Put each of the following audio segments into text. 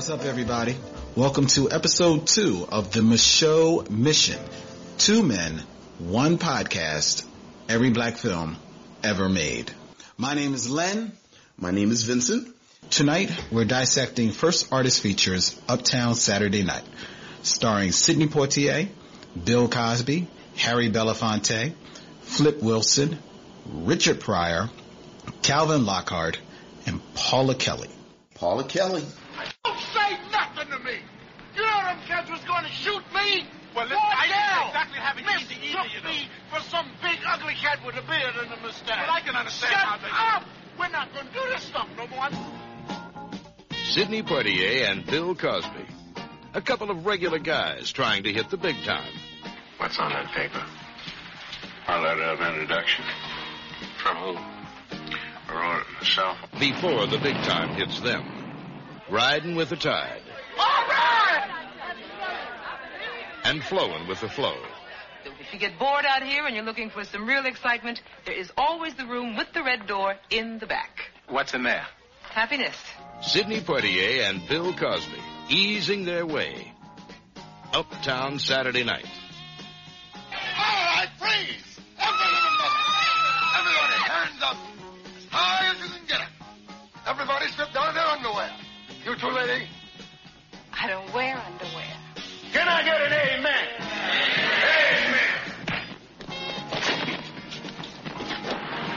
What's up, everybody? Welcome to episode two of the Micheaux Mission. Two men, one podcast, every black film ever made. My name is Len. My name is Vincent. Tonight, we're dissecting First Artist Features Uptown Saturday Night, starring Sidney Poitier, Bill Cosby, Harry Belafonte, Flip Wilson, Richard Pryor, Calvin Lockhart, and Paula Kelly. Paula Kelly. Don't say nothing to me. You know them kids was going to shoot me. Well, listen, Boy, I didn't Dale exactly have it easy either, mistook you know. me for some big ugly cat with a beard and a mustache. Well, I can understand Shut how they- up! We're not going to do this stuff no more. Sidney Poitier and Bill Cosby. A couple of regular guys trying to hit the big time. What's on that paper? A letter of introduction. From who? I wrote it myself. Before the big time hits them. Riding with the tide All right! And flowing with the flow. If you get bored out here and you're looking for some real excitement, there is always the room with the red door in the back. What's in there? Happiness. Sidney Poitier and Bill Cosby easing their way. Uptown Saturday night. All right, freeze! Everybody, everybody hands up as high as you can get it. Everybody strip down their underwear. You two, lady, I don't wear underwear. Can I get an amen? Amen.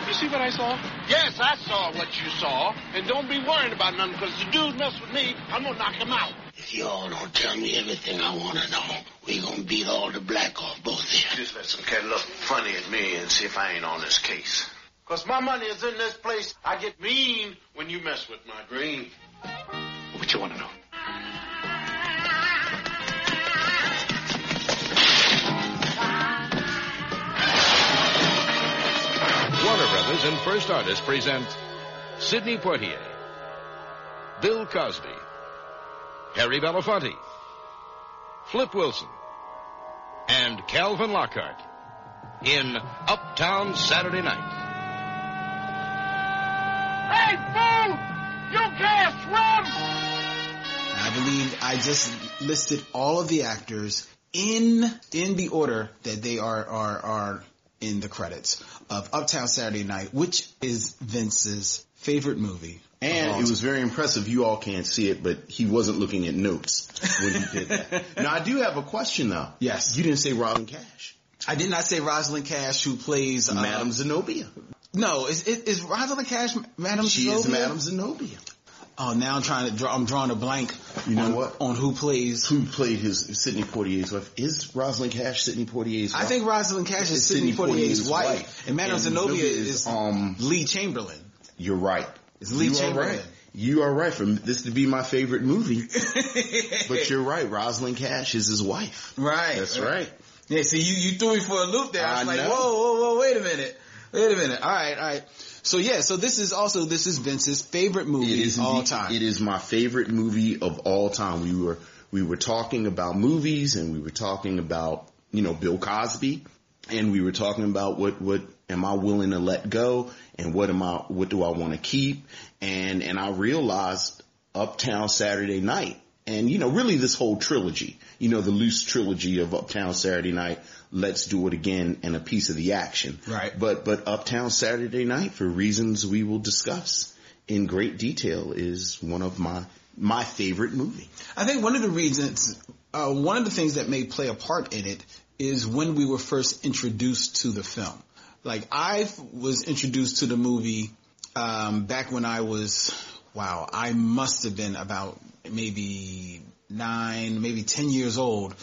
You see what I saw? Yes, I saw what you saw. And don't be worried about nothing, because the dude mess with me, I'm going to knock him out. If y'all don't tell me everything I want to know, we gonna beat all the black off both of you. Just let some cat look funny at me and see if I ain't on this case. Because my money is in this place. I get mean when you mess with my green. What you want to know? Warner and First Artist present Sidney Poitier, Bill Cosby, Harry Belafonte, Flip Wilson, and Calvin Lockhart in Uptown Saturday Night. Hey, fool! You can't swim! I believe I just listed all of the actors in in the order that they are are are in the credits of Uptown Saturday Night, which is Vince's favorite movie. And it was very impressive. You all can't see it, but he wasn't looking at notes when he did that. now I do have a question though. Yes. You didn't say Robin Cash. I did not say Rosalind Cash, who plays uh, Madam Zenobia. No, is is, is Rosalind Cash Madam She is Zenobia? Madam Zenobia. Oh, now I'm trying to draw. I'm drawing a blank. You know on, what? On who plays? Who played his Sidney Poitier's wife? Is Rosalind Cash Sidney Poitier's wife? I think Rosalind Cash is Sidney Sidney Poitier's Poitier's wife, wife. and Madame Zenobia is, is, um, Lee Chamberlin. You're right. It's Lee you Chamberlin. Are right. You are right for this to be my favorite movie. but you're right. Rosalind Cash is his wife. Right. That's right. Yeah, see, you, you threw me for a loop there. I was I like, know. whoa, whoa, whoa, wait a minute. Wait a minute. All right, all right. So yeah, so this is also, this is Vince's favorite movie It is of all indeed- time. It is my favorite movie of all time. We were we were talking about movies and we were talking about you know Bill Cosby and we were talking about what what am I willing to let go and what am I what do I want to keep and and I realized Uptown Saturday Night and you know really this whole trilogy you know the loose trilogy of Uptown Saturday Night Let's Do It Again and a piece of the action Right. but but Uptown Saturday Night for reasons we will discuss in great detail is one of my my favorite movie. I think one of the reasons, uh, one of the things that may play a part in it is when we were first introduced to the film. Like I was introduced to the movie um, back when I was, wow, I must have been about maybe nine, maybe ten years old.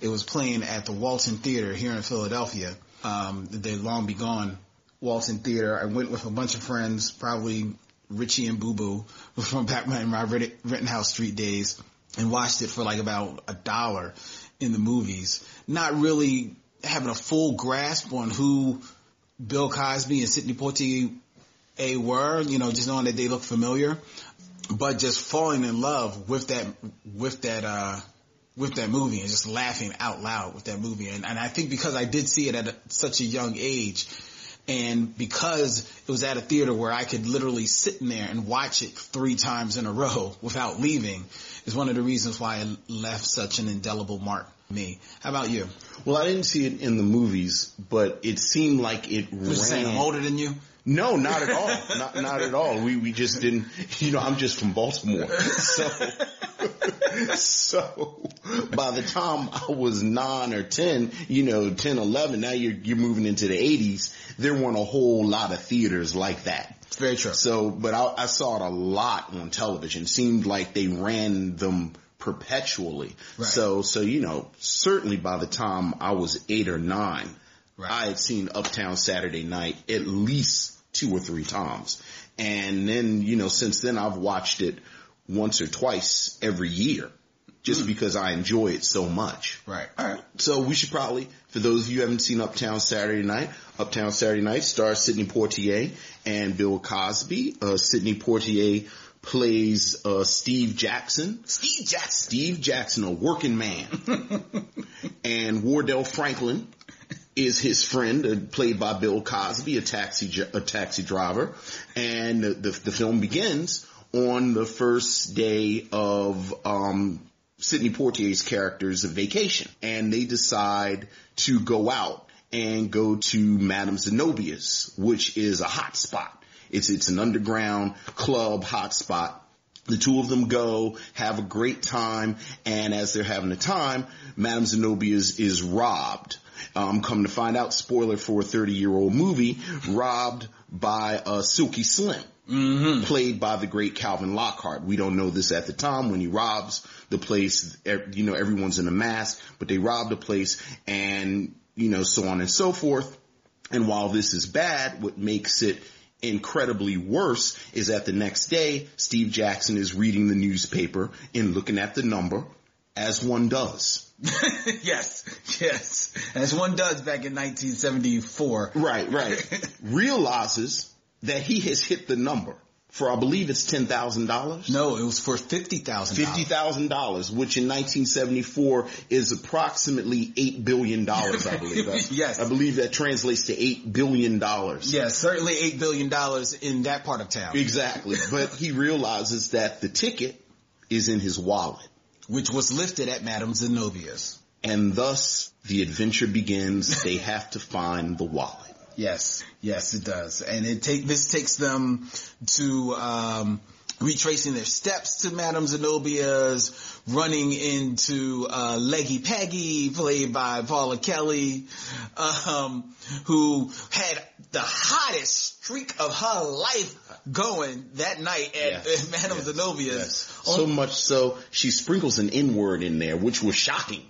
It was playing at the Walton Theater here in Philadelphia. Um, the Long Be Gone Walton Theater. I went with a bunch of friends, probably Richie and Boo Boo from back in my Rit- Rittenhouse Street days and watched it for like about a dollar in the movies, not really having a full grasp on who Bill Cosby and Sidney Poitier were, you know, just knowing that they look familiar, but just falling in love with that, with that, uh, with that movie and just laughing out loud with that movie. And, and I think because I did see it at a, such a young age, And because it was at a theater where I could literally sit in there and watch it three times in a row without leaving is one of the reasons why it left such an indelible mark on me. How about you? Well, I didn't see it in the movies, but it seemed like it Was it saying I'm ran. older than you? No, not at all. not, not at all. We we just didn't. You know, I'm just from Baltimore, so so by the time I was nine or ten, you know, 10, 11, now you're you're moving into the 80s. There weren't a whole lot of theaters like that. It's very true. So, but I, I saw it a lot on television. Seemed like they ran them perpetually. Right. So, so you know, certainly by the time I was eight or nine, Right. I had seen Uptown Saturday Night at least two or three times, and then you know, since then I've watched it once or twice every year, just because I enjoy it so much. Right. All right. So we should probably, for those of you who haven't seen Uptown Saturday Night, Uptown Saturday Night stars Sidney Poitier and Bill Cosby. Uh, Sidney Poitier plays uh, Steve Jackson. Steve Jackson. Steve Jackson, a working man, and Wardell Franklin is his friend, uh, played by Bill Cosby, a taxi a taxi driver, and the the, the film begins on the first day of um, Sidney Poitier's character's vacation, and they decide to go out and go to Madame Zenobia's, which is a hot spot. It's it's an underground club hot spot. The two of them go, have a great time, and as they're having a time, Madame Zenobia is, is robbed. Um, come to find out, spoiler for a 30 year old movie, robbed by uh, Silky Slim. Played by the great Calvin Lockhart. We don't know this at the time when he robs the place. You know, everyone's in a mask, but they rob the place and, you know, so on and so forth. And while this is bad, what makes it incredibly worse is that the next day, Steve Jackson is reading the newspaper and looking at the number, as one does. yes, yes. As one does back in 1974. Right, right. Realizes that he has hit the number for, I believe it's $10,000. No, it was for fifty thousand. Fifty thousand dollars, which in 1974 is approximately eight billion dollars, I believe. I- Yes. I believe that translates to eight billion dollars. Yes, certainly eight billion dollars in that part of town, Exactly. But he realizes that the ticket is in his wallet. Which was lifted at Madame Zenobia's. And thus the adventure begins. They have to find the wallet. Yes, yes, it does, and it take this takes them to um, retracing their steps to Madame Zenobia's, running into uh, Leggy Peggy, played by Paula Kelly, um, who had the hottest streak of her life going that night at, Yes, at Madame yes, Zenobia's. So much so she sprinkles an N word in there, which was shocking.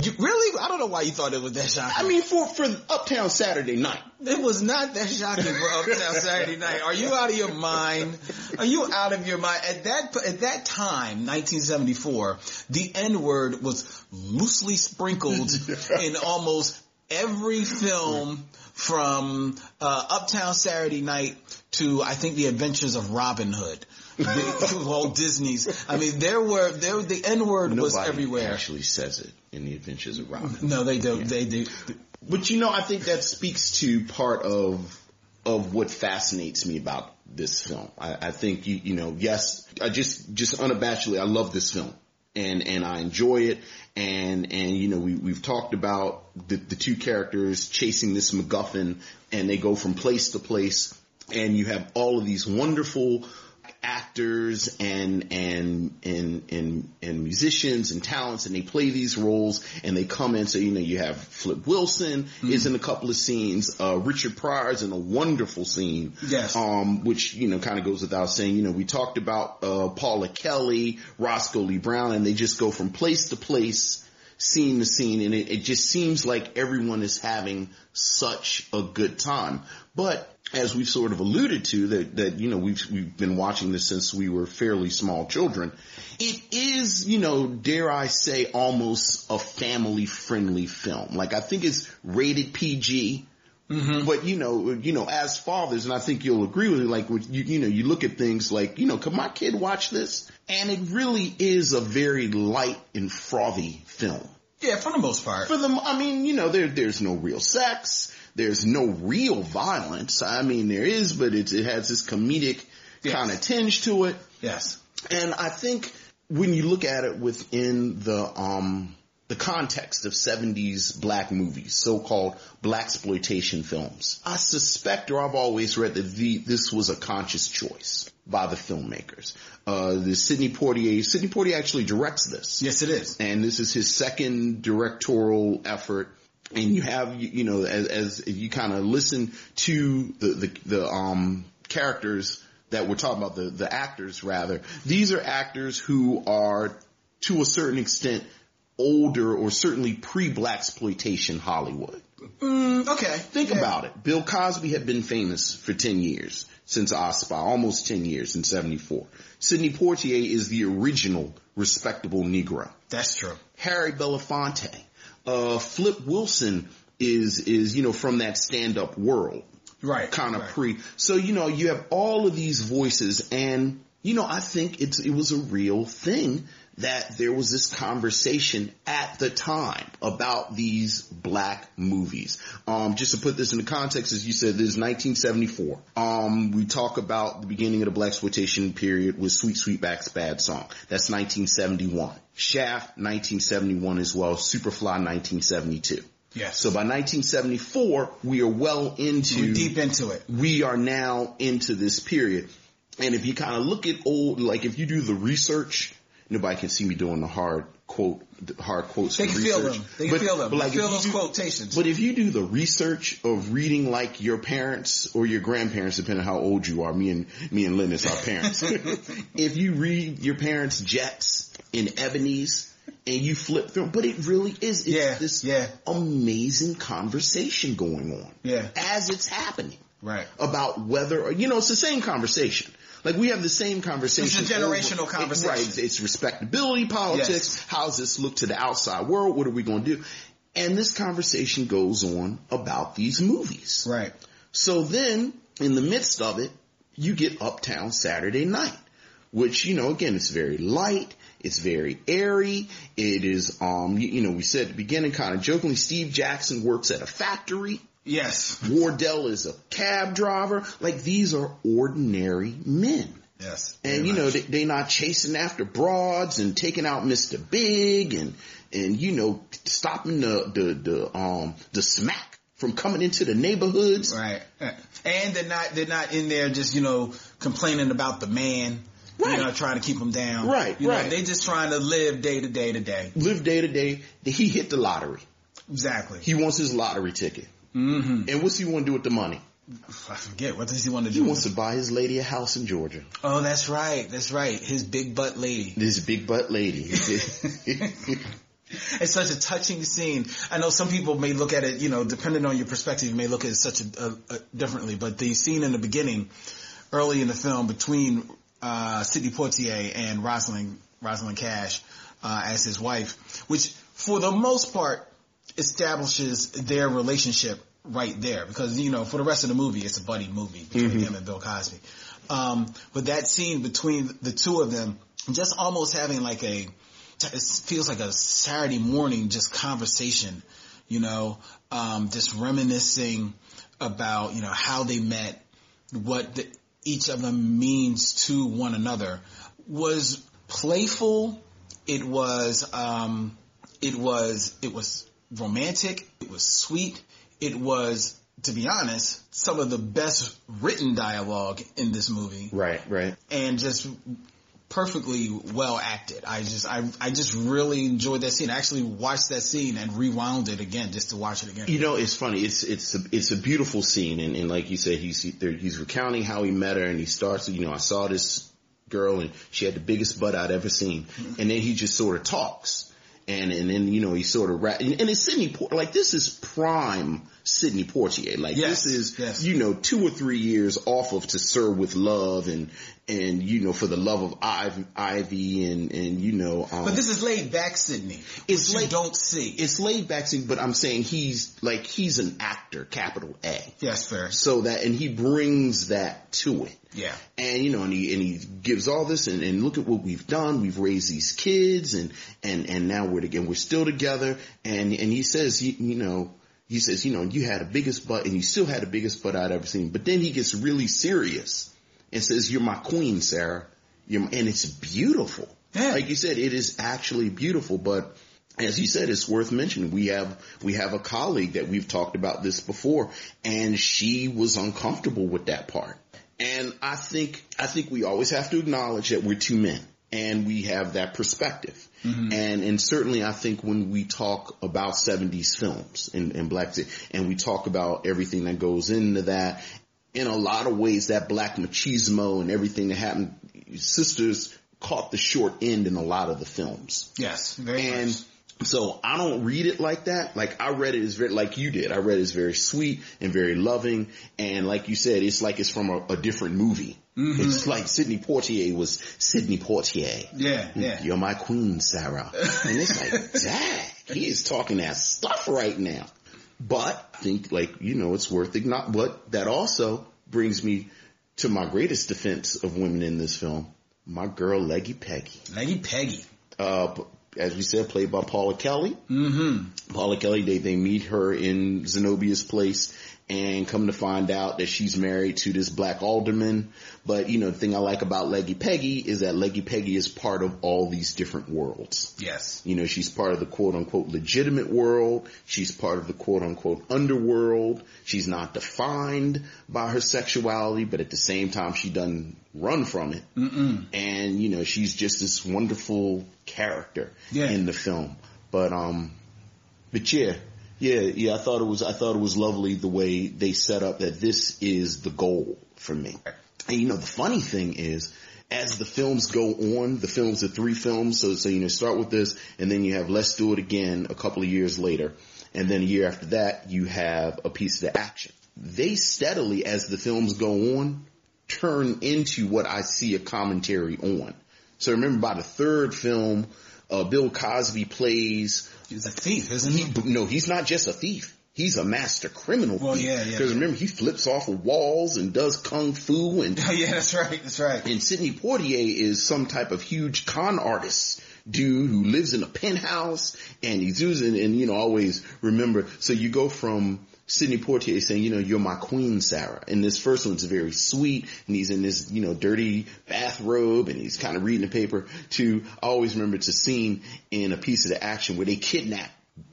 You- really? I don't know why you thought it was that shocking. I mean, for for Uptown Saturday Night. It was not that shocking for Uptown Saturday Night. Are you out of your mind? Are you out of your mind? At that at that time, 1974, the N word was loosely sprinkled in almost every film from uh, Uptown Saturday Night to I think The Adventures of Robin Hood. The, Walt Disney's. I mean, there were there the N word was Nobody everywhere. actually says it in the Adventures of Robin. No, they don't. They do. But you know, I think that speaks to part of of what fascinates me about this film. I, I think you you know, yes, I just just unabashedly, I love this film, and and I enjoy it, and and you know, we we've talked about the the two characters chasing this MacGuffin, and they go from place to place, and you have all of these wonderful actors and and and and and musicians and talents and they play these roles and they come in. So you know you have Flip Wilson is in a couple of scenes. Uh Richard Pryor is in a wonderful scene Yes. um which you know kind of goes without saying. You know we talked about uh Paula Kelly Roscoe Lee Brown and they just go from place to place scene to scene and it, it just seems like everyone is having such a good time but as we've sort of alluded to that, that, you know, we've, we've been watching this since we were fairly small children. It is, you know, dare I say almost a family friendly film. Like I think it's rated PG. Mm-hmm. But you know, you know, as fathers, and I think you'll agree with me, like, you, you know, you look at things like, you know, could my kid watch this? And it really is a very light and frothy film. Yeah, for the most part. For them, I mean, you know, there, there's no real sex. There's no real violence. I mean, there is, but it, it has this comedic Yes. kind of tinge to it. Yes. And I think when you look at it within the um the context of 70s black movies, so-called black exploitation films, I suspect or I've always read that the, this was a conscious choice by the filmmakers. Uh, the Sidney Poitier, Sidney Poitier actually directs this. Yes, it is. And this is his second directorial effort. And you have, you you know, as, as you kind of listen to the, the, the, um, characters that we're talking about, the, the actors rather, these are actors who are to a certain extent older or certainly pre-black exploitation Hollywood. Mm, okay. Think about it. Bill Cosby had been famous for 10 years since I Spy, almost 10 years in 74. Sidney Poitier is the original respectable Negro. That's true. Harry Belafonte. Uh, Flip Wilson is, is, you know, from that stand-up world. Right. Kind of right. pre. So, you know, you have all of these voices and, you know, I think it's, it was a real thing that there was this conversation at the time about these black movies. Um, just to put this into context, as you said, this is 1974. Um, we talk about the beginning of the black exploitation period with Sweet Sweetback's Baadasssss Song. That's 1971. Shaft, 1971 as well. Superfly, 1972. Yes. So by 1974, we are well into We're deep into it. we are now into this period. And if you kind of look at old, like if you do the research, nobody can see me doing the hard quote, the hard quotes. They can feel research. them. They can feel them. like feel those do- quotations. But if you do the research of reading like your parents or your grandparents, depending on how old you are, me and me and Len is our parents. if you read your parents' Jets in Ebony's and you flip through, but it really is it's Yeah, this yeah. amazing conversation going on Yeah. as it's happening right. about whether, or, you know, it's the same conversation. Like we have the same conversation. It's a generational over- conversation. Right. It's, respectability politics. Yes. How's this look to the outside world? What are we going to do? And this conversation goes on about these movies. Right. So then in the midst of it, you get Uptown Saturday Night, which, you know, again, it's very light. It's very airy. It is, um, you, you know, we said at the beginning kind of jokingly, Steve Jackson works at a factory. Yes. Wardell is a cab driver. Like these are ordinary men. Yes. And you know, much. they, they not chasing after broads and taking out Mr. Big and, and you know, stopping the, the, the, um, the smack from coming into the neighborhoods. Right. And they're not they're not in there just, you know, complaining about the man. Right. You know, trying to keep him down. Right, You right. know, they just trying to live day to day to day. Live day to day. He hit the lottery. Exactly. He wants his lottery ticket. Mm-hmm. And what's he want to do with the money? I forget. What does he want to do? He wants to buy his lady a house in Georgia. oh, that's right. That's right. His big butt lady. This big butt lady. It's such a touching scene. I know some people may look at it, you know, depending on your perspective, you may look at it such a, a, a differently. But the scene in the beginning, early in the film, between uh, Sidney Poitier and Rosalind Rosalind Cash uh, as his wife, which for the most part establishes their relationship right there, because you know for the rest of the movie it's a buddy movie between him and Bill Cosby. Um, but that scene between the two of them, just almost having like a it feels like a Saturday morning just conversation, you know, um, just reminiscing about, you know, how they met, what the, each of them means to one another was playful. It was, um, it was, it was romantic. It was sweet. It was, to be honest, some of the best written dialogue in this movie right, right. and just perfectly well acted. I just, I, I just really enjoyed that scene. I actually watched that scene and rewound it again just to watch it again. You know, it's funny. It's it's a, it's a beautiful scene, and, and like you said, he's he's recounting how he met her, and he starts. You know, I saw this girl, and she had the biggest butt I'd ever seen, mm-hmm. and then he just sort of talks, and and then you know he sort of rap, and, and it's Sidney Port. Like this is prime Sidney Poitier. Like Yes, this is yes. you know two or three years off of To Sir with Love, and and you know for the love of Ivy, Ivy and and you know. Um, but this is laid back Sidney. It's laid- don't see. it's laid back, but I'm saying he's like he's an actor, capital A. yes, sir. So that and he brings that to it. Yeah. And you know, and he and he gives all this and, and look at what we've done. We've raised these kids and and and now we're again we're still together. And and he says, you, you know, he says, you know, you had the biggest butt and you still had the biggest butt I'd ever seen. But then he gets really serious and says, you're my queen, Sarah. You're, my, and it's beautiful. Yeah. Like you said, it is actually beautiful, but as you said, it's worth mentioning. We have, we have a colleague that we've talked about this before and she was uncomfortable with that part. And I think, I think we always have to acknowledge that we're two men and we have that perspective. Mm-hmm. And, and certainly I think when we talk about 70s films and, and black, and we talk about everything that goes into that, in a lot of ways that black machismo and everything that happened, sisters caught the short end in a lot of the films. Yes, very And much. So I don't read it like that. Like I read it as very, like you did. I read it as very sweet and very loving. And like you said, it's like it's from a, a different movie. It's like Sidney Poitier was Sidney Poitier. Yeah, yeah. You're my queen, Sarah. And it's like, dang, he is talking that stuff right now. But I think like, you know, it's worth acknowledging. But that also brings me to my greatest defense of women in this film. My girl, Leggy Peggy. Leggy Peggy. Uh, as we said, played by Paula Kelly. Mm-hmm. Paula Kelly, they, they meet her in Zenobia's place and come to find out that she's married to this black alderman. But, you know, the thing I like about Leggy Peggy is that Leggy Peggy is part of all these different worlds. Yes. You know, she's part of the quote unquote legitimate world. She's part of the quote unquote underworld. She's not defined by her sexuality, but at the same time, she doesn't run from it. Mm-mm. And, you know, she's just this wonderful character Yeah. in the film. But, um, but yeah, yeah, yeah, I thought it was, I thought it was lovely the way they set up that this is the goal for me. And you know, the funny thing is, as the films go on, the films are three films, so, so you know, start with this, and then you have Let's Do It Again a couple of years later, and then a year after that, you have a piece of the action. They steadily, as the films go on, turn into what I see a commentary on. So remember by the third film, uh, Bill Cosby plays He's a thief, isn't he? no, he's not just a thief. He's a master criminal. Well, thief. yeah, yeah, Because remember, he flips off of walls and does kung fu, and Oh yeah, that's right. That's right. and Sidney Poitier is some type of huge con artist dude who lives in a penthouse, and he's using and you know always remember. So you go from Sidney Poitier saying, you know, you're my queen, Sarah. And this first one's very sweet, and he's in this, you know, dirty bathrobe, and he's kind of reading the paper. To I always remember it's a scene in a piece of the action where they kidnap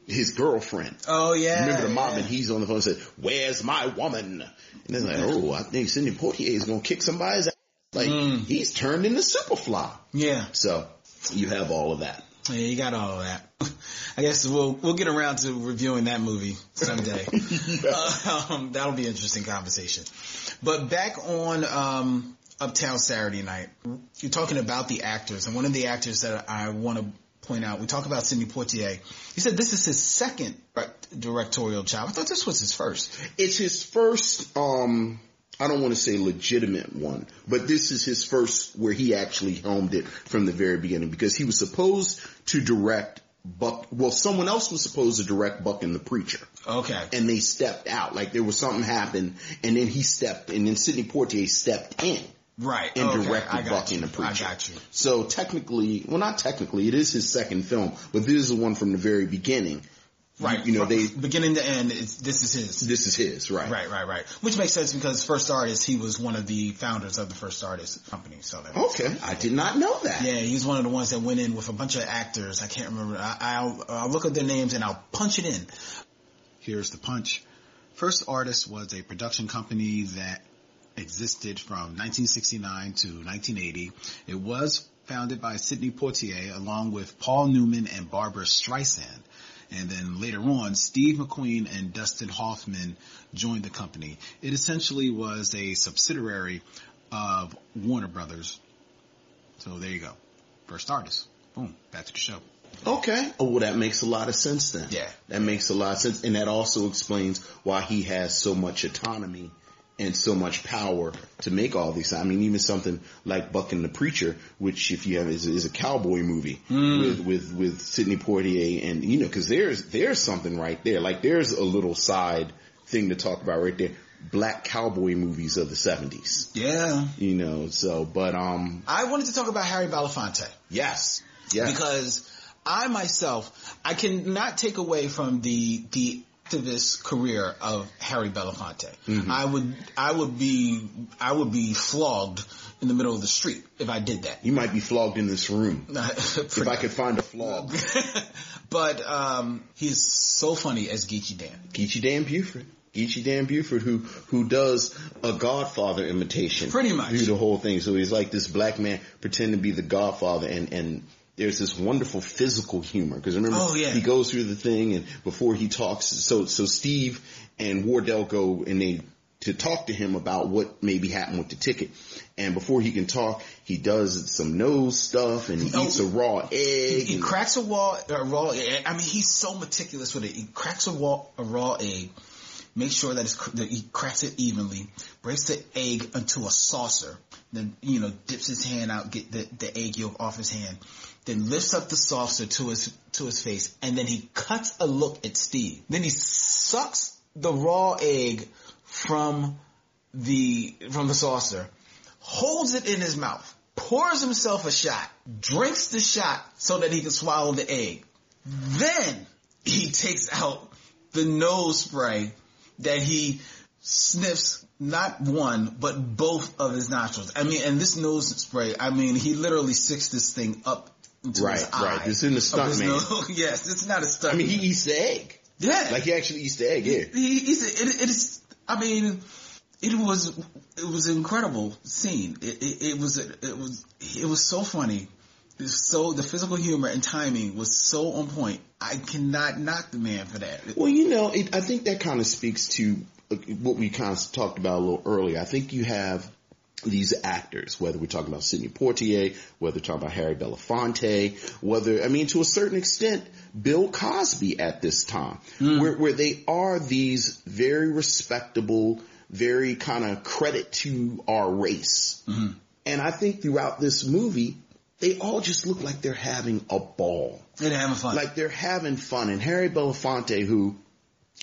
his girlfriend. Oh yeah. Remember the mom yeah. and he's on the phone and said, where's my woman? And they're like, oh, I think Sidney Poitier is going to kick somebody's ass. Like, mm. he's turned into Superfly. Yeah. So, you have all of that. Yeah, you got all of that. I guess we'll we'll get around to reviewing that movie someday. um, that'll be an interesting conversation. But back on um, Uptown Saturday Night, you're talking about the actors, and one of the actors that I want to point out, we talk about Sidney Poitier. He said this is his second directorial job. I thought this was his first. It's his first, um, I don't want to say legitimate one, but this is his first where he actually helmed it from the very beginning because he was supposed to direct Buck, well, someone else was supposed to direct Buck and the Preacher. Okay. and they stepped out. Like there was something happened, and then he stepped, and then Sidney Poitier stepped in Right. and okay. Directed Buck you. and the Preacher. I got you. So technically, well, not technically, it is his second film, but this is the one from the very beginning. Right. You, know, From they beginning to end, it's, this is his. this is his, right? Right, right, right. Which makes sense because First Artist, he was one of the founders of the First Artist company. So that Okay, I did not know that. Yeah, he's one of the ones that went in with a bunch of actors. I can't remember. I, I'll, I'll look up their names and I'll punch it in. Here's the punch. First Artist was a production company that existed from 1969 to 1980. It was founded by Sidney Poitier along with Paul Newman and Barbra Streisand. And then later on, Steve McQueen and Dustin Hoffman joined the company. It essentially was a subsidiary of Warner Brothers. So there you go. First artist. Boom. Back to the show. Okay. Oh, well, that makes a lot of sense then. Yeah. That makes a lot of sense. And that also explains why he has so much autonomy and so much power to make all these. I mean, even something like Buck and the Preacher, which if you have is, is a cowboy movie with, with, with Sidney Poitier and, you know, cause there's, there's something right there. Like there's a little side thing to talk about right there. Black cowboy movies of the seventies, Yeah. you know, so, but, um, I wanted to talk about Harry Belafonte. yes. Yeah. because I myself, I cannot take away from the, the activist career of Harry Belafonte. Mm-hmm. I would, I would be, I would be flogged in the middle of the street if I did that. You might be flogged in this room. if I could find a flog. but um, he's so funny as Geechee Dan. Geechee Dan Buford. Geechee Dan Buford who, who does a Godfather imitation. Pretty much. Through the whole thing. So he's like this black man pretending to be the Godfather and, and there's this wonderful physical humor. Cause remember, Oh, yeah. he goes through the thing and before he talks, so, so Steve and Wardell go and they, to talk to him about what maybe happened with the ticket. And before he can talk, he does some nose stuff and he Oh. eats a raw egg. He, he cracks a raw, a raw egg. I mean, he's so meticulous with it. He cracks a raw, a raw egg, makes sure that, it's, that he cracks it evenly, breaks the egg into a saucer, then, you know, dips his hand out, get the, the egg yolk off his hand, then lifts up the saucer to his, to his face, and then he cuts a look at Steve. Then he sucks the raw egg from the, from the saucer, holds it in his mouth, pours himself a shot, drinks the shot so that he can swallow the egg. Then he takes out the nose spray that he sniffs not one, but both of his nostrils. I mean, and this nose spray, I mean, he literally sticks this thing up Right, right. It's in the of stunt man. nose. yes, it's not a stunt. I mean, he eats the egg. yeah. Like he actually eats the egg, yeah. He, he's, it, it is, I mean, it was, it was an incredible scene. It, it, it was, it was, it was so funny. It's so, the physical humor and timing was so on point. I cannot knock the man for that. Well, you know, it, I think that kind of speaks to uh, what we kind of talked about a little earlier. I think you have these actors, whether we're talking about Sidney Poitier, whether we're talking about Harry Belafonte, whether, I mean, to a certain extent, Bill Cosby at this time, hmm. where, where they are these very respectable, very kind of credit to our race. Mm-hmm. And I think throughout this movie, they all just look like they're having a ball. They're having fun. Like they're having fun. And Harry Belafonte, who,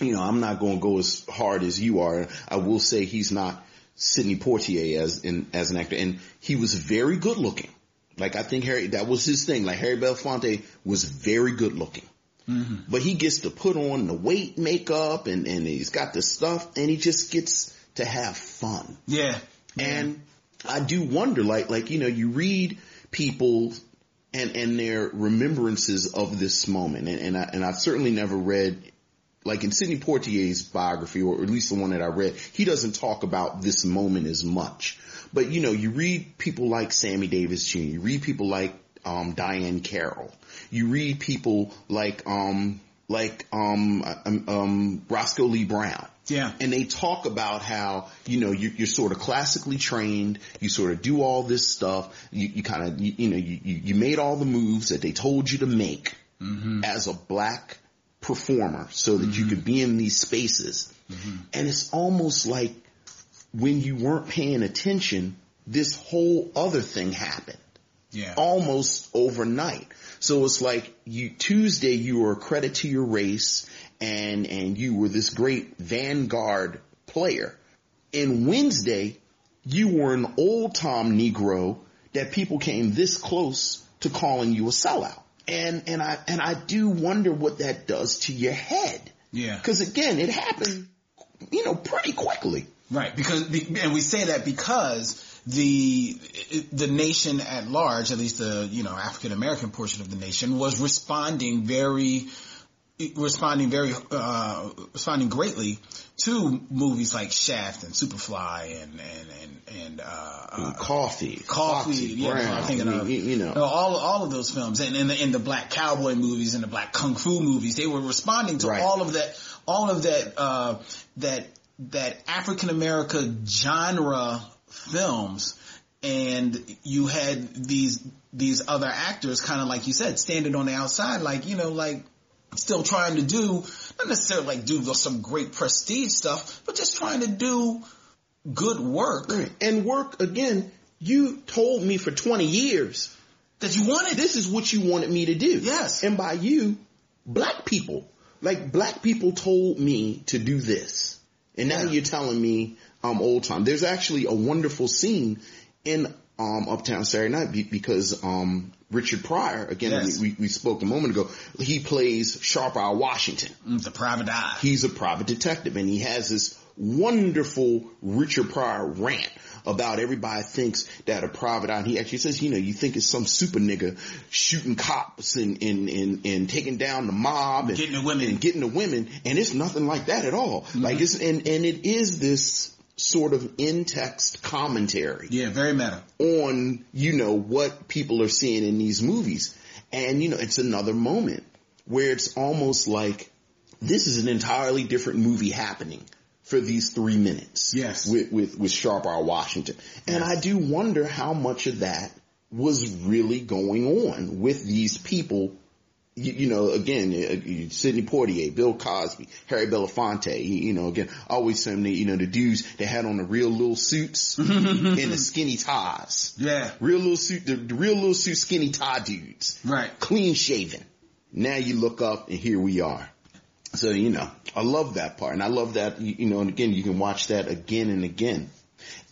you know, I'm not going to go as hard as you are. I will say he's not Sidney Poitier as in as an actor, and he was very good looking. Like I think Harry, that was his thing. Like Harry Belafonte was very good looking. Mm-hmm. But he gets to put on the weight makeup and, and he's got the stuff and he just gets to have fun. yeah. And I do wonder, like, like, you know, you read people and, and their remembrances of this moment. And, and I, and I've certainly never read, like in Sidney Poitier's biography, or at least the one that I read, he doesn't talk about this moment as much. But you know, you read people like Sammy Davis Jr., you read people like, um, Diane Carroll, you read people like, um, like, um, um, um, Roscoe Lee Brown. Yeah. And they talk about how, you know, you're, you're sort of classically trained, you sort of do all this stuff, you, you kind of, you, you know, you, you you made all the moves that they told you to make as a black performer so that you could be in these spaces. Mm-hmm. And it's almost like when you weren't paying attention, this whole other thing happened Yeah. almost overnight. So it's like you Tuesday you were a credit to your race and and you were this great vanguard player. And Wednesday you were an old time Negro that people came this close to calling you a sellout. And and I and I do wonder what that does to your head. Yeah. Cause again, it happened, you know, pretty quickly. Right, because be- and we say that because the the nation at large, at least the you know African American portion of the nation, was responding very responding very uh responding greatly to movies like Shaft and Superfly and and and and uh, uh Coffy, Coffy, Foxy yeah, Brown, I'm thinking of you, you know. all all of those films, and and the, and the black cowboy movies and the black kung fu movies. They were responding to Right. all of that, all of that, uh, that that African America genre films, and you had these these other actors, kind of like you said, standing on the outside, like you know, like still trying to do not necessarily like do some great prestige stuff, but just trying to do good work And work again, you told me for 20 years that you wanted. this is what you wanted me to do. Yes. And by you, black people. Like black people told me to do this. And now Yeah. you're telling me I'm old time. There's actually a wonderful scene in um, Uptown Saturday Night because um, Richard Pryor, again, Yes. we, we spoke a moment ago, he plays Sharp Eye Washington. Mm, The private eye. He's a private detective and he has this wonderful Richard Pryor rant about everybody thinks that a private eye, and he actually says, you know, you think it's some super nigga shooting cops and, and, and, and taking down the mob and Getting the women. and getting the women. And it's nothing like that at all. Like it's, and, and it is this sort of in-text commentary Yeah, very meta. on, you know, what people are seeing in these movies. And, you know, it's another moment where it's almost like this is an entirely different movie happening for these three minutes. Yes. With, with, with Sharp Eye Washington. And I do wonder how much of that was really going on with these people you, you know, again, uh, Sidney Poitier, Bill Cosby, Harry Belafonte, you, know, again, always say, you know, the dudes that had on the real little suits and the skinny ties. Yeah. Real little suit, the, the real little suit skinny tie dudes. Right. Clean shaven. Now you look up and here we are. So, you know, I love that part. And I love that, you know, and again, you can watch that again and again.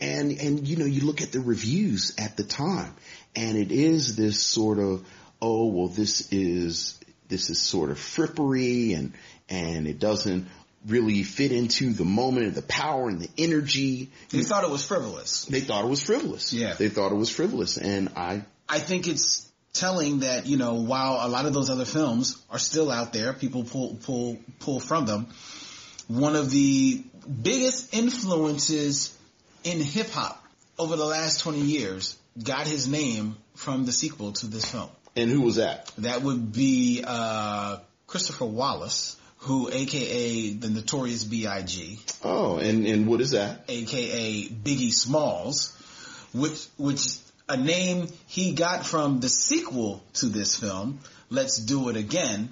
And, and, you know, you look at the reviews at the time and it is this sort of, oh, well, this is, this is sort of frippery and, and it doesn't really fit into the moment and the power and the energy. They thought it was frivolous. They thought it was frivolous. Yeah. They thought it was frivolous. And I, I think it's telling that, you know, while a lot of those other films are still out there, people pull, pull, pull from them. One of the biggest influences in hip hop over the last 20 years got his name from the sequel to this film. And who was that? That would be, uh, Christopher Wallace, who aka the Notorious B.I.G., Oh, and, and what is that? aka Biggie Smalls, which which a name he got from the sequel to this film, Let's Do It Again.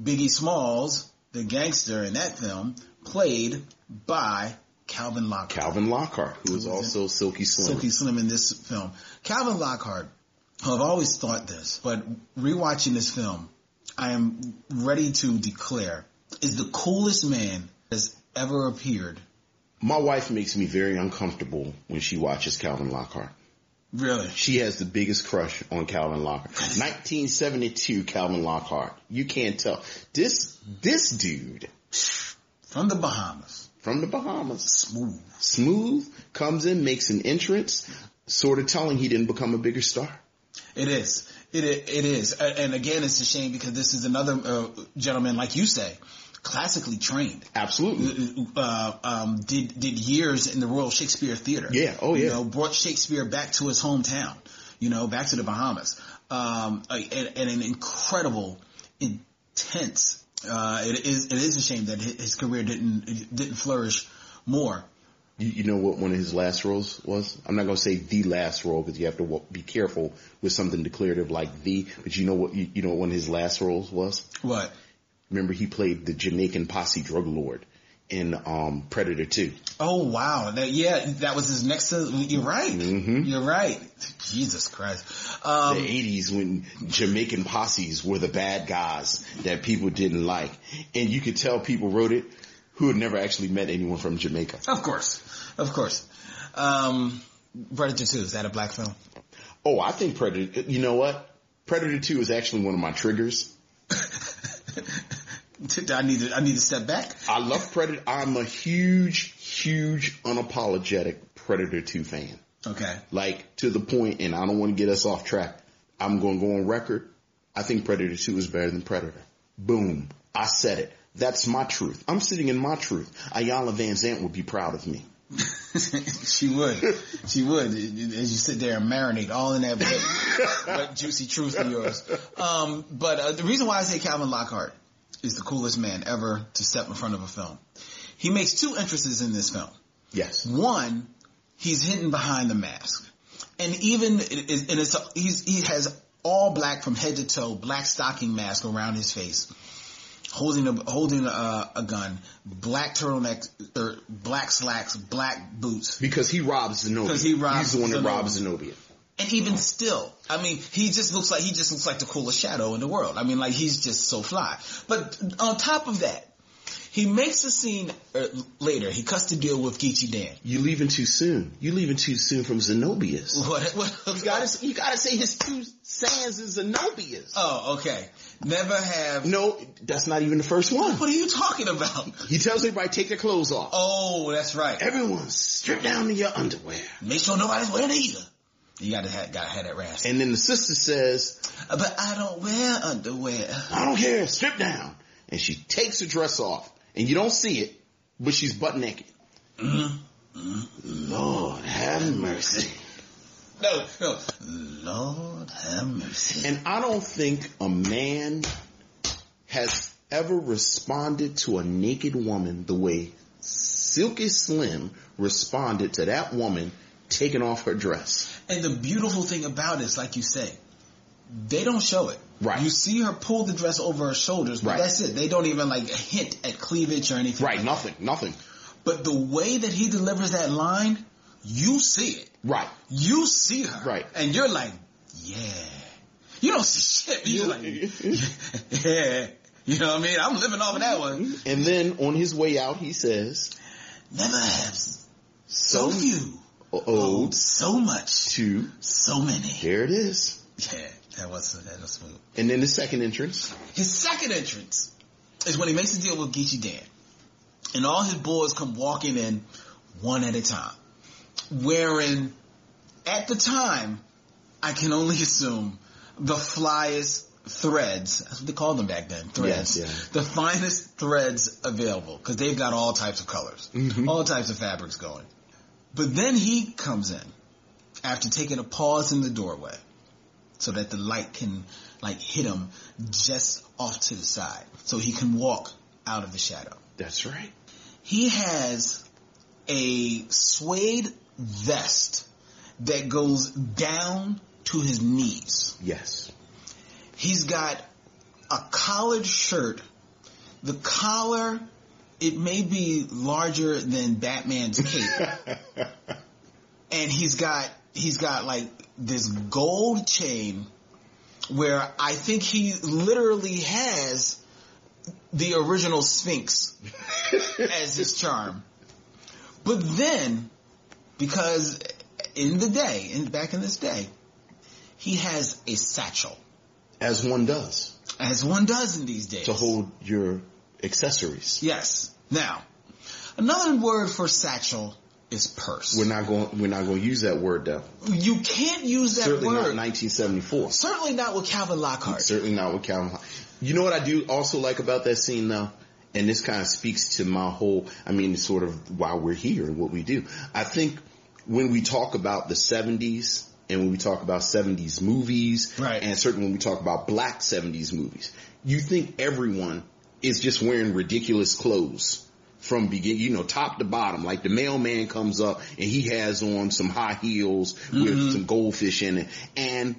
Biggie Smalls, the gangster in that film, played by Calvin Lockhart. Calvin Lockhart, who is also Silky Slim. Silky Slim in this film. Calvin Lockhart, I've always thought this, but rewatching this film, I am ready to declare is the coolest man that's ever appeared. My wife makes me very uncomfortable when she watches Calvin Lockhart. Really. She has the biggest crush on Calvin Lockhart. 1972 Calvin Lockhart. You can't tell. This, this dude From the Bahamas. from the Bahamas, Smooth. smooth, comes in, makes an entrance, sort of telling he didn't become a bigger star. It is. It it is. And again, it's a shame because this is another uh, gentleman, like you say, classically trained. Absolutely. Uh, um, did did years in the Royal Shakespeare Theater. Yeah, oh, yeah. You know, brought Shakespeare back to his hometown. You know, back to the Bahamas. Um, and, and an incredible, intense. Uh, it is it is a shame that his his career didn't didn't flourish more. You, you know what one of his last roles was? I'm not going to say the last role because you have to be careful with something declarative like the, but you know what, you, you know what one of his last roles was? What? Remember he played the Jamaican posse drug lord in, um, Predator 2. Oh wow! That, yeah, that was his next. You're right. Mhm. You're right. Jesus Christ. Um, the 80s when Jamaican posses were the bad guys that people didn't like. And you could tell people wrote it who had never actually met anyone from Jamaica. of course, of course. Um, Predator Two is that a black film? Oh, I think Predator, you know what? Predator 2 is actually one of my triggers. I need to. I need to step back. I love Predator. I'm a huge, huge, unapologetic Predator 2 fan. Okay. Like to the point, and I don't want to get us off track. I'm going to go on record. I think Predator 2 is better than Predator. Boom. I said it. That's my truth. I'm sitting in my truth. Iyanla Vanzant would be proud of me. she would. She would. As you sit there and marinate all in that wet juicy truth of yours. Um, but uh, the reason why I say Calvin Lockhart is the coolest man ever to step in front of a film. He makes two entrances in this film. Yes. One, he's hidden behind the mask, and even and it's he's, he has all black from head to toe, black stocking mask around his face, holding a holding a, a gun, black turtleneck, or black slacks, black boots, Because he robs Zenobia. 'Cause he robs He's the one that Zenobia. robs Zenobia. and even still, I mean, he just looks like he just looks like the coolest shadow in the world. I mean, like he's just so fly. But on top of that, He makes a scene uh, later. He cuts the deal with Geechee Dan. You're leaving too soon. You're leaving too soon from Zenobia's. What? what You gotta, you gotta say his two sayings is Zenobia's. Oh, okay. Never have. No, that's not even the first one. What are you talking about? He tells everybody take their clothes off. Oh, that's right. Everyone strip down to your underwear. Make sure nobody's wearing it either. You gotta have, gotta have that rasp. And then the sister says, but I don't wear underwear. I don't care, strip down. And she takes her dress off. And you don't see it, but she's butt naked. Mm-hmm. Lord have mercy. No, no. Lord have mercy. And I don't think a man has ever responded to a naked woman the way Silky Slim responded to that woman taking off her dress. And the beautiful thing about it is, like you say, they don't show it. Right. You see her pull the dress over her shoulders, but Right. that's it. They don't even like hint at cleavage or anything. Right, nothing, nothing. But the way that he delivers that line, you see it. Right. You see her. Right. And you're like, yeah. You don't see shit. You're like, yeah. You know what I mean? I'm living off of that one. And then on his way out, he says, Never have so few owed so much to, so many. Here it is. Yeah, that was that was smooth. And then the second entrance, His second entrance is when he makes a deal with Geechee Dan. And all his boys come walking in one at a time. Wearing, at the time, I can only assume, the flyest threads. That's what they called them back then. Threads. Yes, yeah. The finest threads available. Because they've got all types of colors. Mm-hmm. All types of fabrics going. But then he comes in after taking a pause in the doorway so that the light can like hit him just off to the side so he can walk out of the shadow. that's right. He has a suede vest that goes down to his knees. Yes. He's got a collared shirt. The collar, it may be larger than Batman's cape. and he's got he's got like this gold chain where I think he literally has the original Sphinx as his charm. But then, because in the day, in back in this day, he has a satchel, As one does, as one does in these days. to hold your accessories. Yes. Now, another word for satchel is purse. We're not going, we're not going to use that word though. you can't use that Certainly not word. in 1974. Certainly not with Calvin Lockhart. Certainly not with Calvin. Klein. You know what I do also like about that scene though? And this kind of speaks to my whole, I mean, sort of why we're here and what we do. I think when we talk about the 70s and when we talk about 70s movies, Right. and certainly when we talk about black 70s movies, you think everyone is just wearing ridiculous clothes from begin, you know, top to bottom. Like the mailman comes up and he has on some high heels with some goldfish in it. And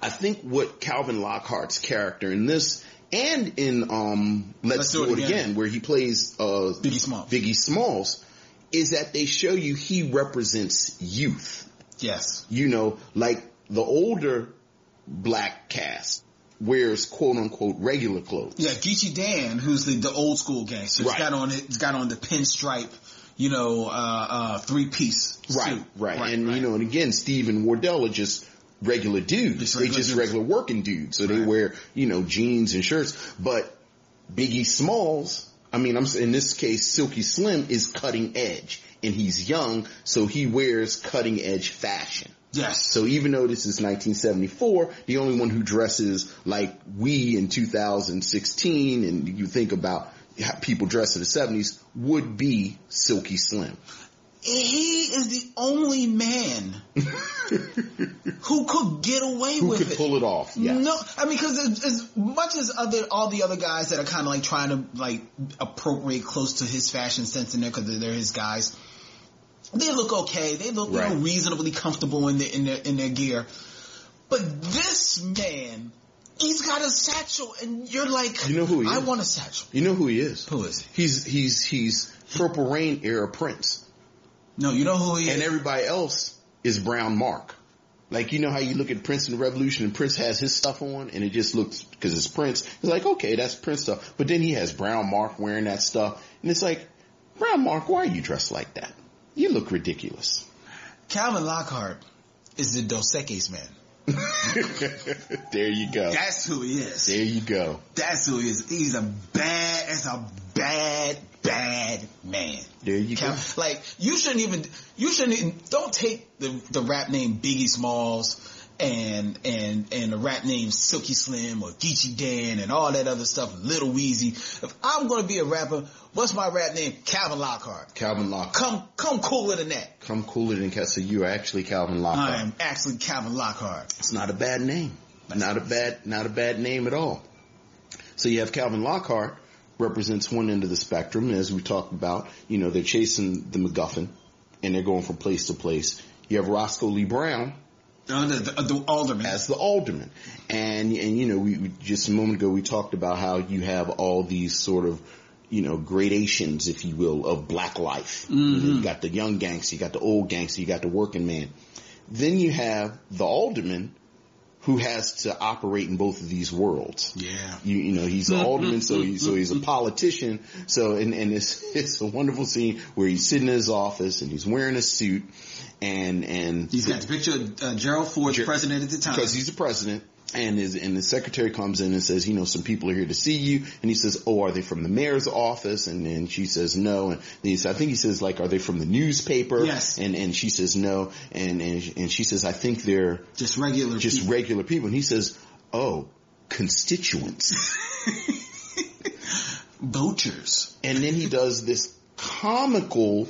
I think what Calvin Lockhart's character in this and in um Let's, Do, It again. where he plays uh Biggie Smalls. Biggie Smalls is that they show you he represents youth. Yes. You know, like the older black cast wears quote unquote regular clothes. Yeah, Geechee Dan, who's the, the old school gangster, Right. he's got on it, got on the pinstripe, you know, uh, uh, three piece Right, suit. right, right, and you know, and again, Steve and Wardell are just regular dudes. Just they regular just dudes. regular working dudes. So they Right. wear, you know, jeans and shirts. But Biggie Smalls, I mean, I'm in this case, Silky Slim is cutting edge, and he's young, so he wears cutting edge fashion. Yes. So even though this is 1974, the only one who dresses like we in 2016, and you think about how people dress in the 70s, would be Silky Slim. he is the only man who could get away with it. Who with could it. pull it off? Yes. No, I mean, because as, as much as other all the other guys that are kind of like trying to like appropriate close to his fashion sense in there because they're his guys, they look okay. They look you know, Right. reasonably comfortable in their in their in their gear. But this man, he's got a satchel, and you're like, You know who he I is? want a satchel. You know who he is? Who is he? He's he's he's Purple Rain era Prince, No, you know who he is. and everybody else is Brown Mark. Like you know how you look at Prince and Revolution and Prince has his stuff on and it just looks because it's Prince. It's like okay, that's Prince stuff. But then he has Brown Mark wearing that stuff, and it's like Brown Mark, why are you dressed like that? You look ridiculous. Calvin Lockhart is the Dos Equis man. there you go. That's who he is. There you go. That's who he is. He's a bad, that's a bad, bad man. There you Cal- go. Like, you shouldn't even, you shouldn't even, don't take the, the rap name Biggie Smalls and, and, and the rap name Silky Slim or Geechee Dan and all that other stuff, Little Weezy. If I'm gonna be a rapper, what's my rap name? Calvin Lockhart. Calvin Lockhart. Come, come cooler than that. Come cooler than Cat. So you are actually Calvin Lockhart. I am actually Calvin Lockhart. It's not a bad name. Not a bad, not a bad name at all. So you have Calvin Lockhart represents one end of the spectrum, as we talked about. You know, they're chasing the MacGuffin, and they're going from place to place. You have Roscoe Lee Browne Uh, the, the, the alderman. as the alderman, and and you know, we, we just a moment ago we talked about how you have all these sort of you know, gradations, if you will, of black life. You, know, you got the young gangster, you got the old gangster, you got the working man. Then you have the alderman who has to operate in both of these worlds. Yeah. You, you know, he's an alderman, so he, so he's a politician. So, and, and it's, it's a wonderful scene where he's sitting in his office and he's wearing a suit and, and He's got the picture of uh, Gerald Ford, Ger- president at the time. because he's the president. And his and the secretary comes in and says, you know, some people are here to see you. And he says, oh, are they from the mayor's office? And then she says no. And he says, I think he says like, are they from the newspaper? Yes. And and she says no. And and and she says, I think they're just regular just people. regular people. And he says, oh, constituents. voters. And then he does this comical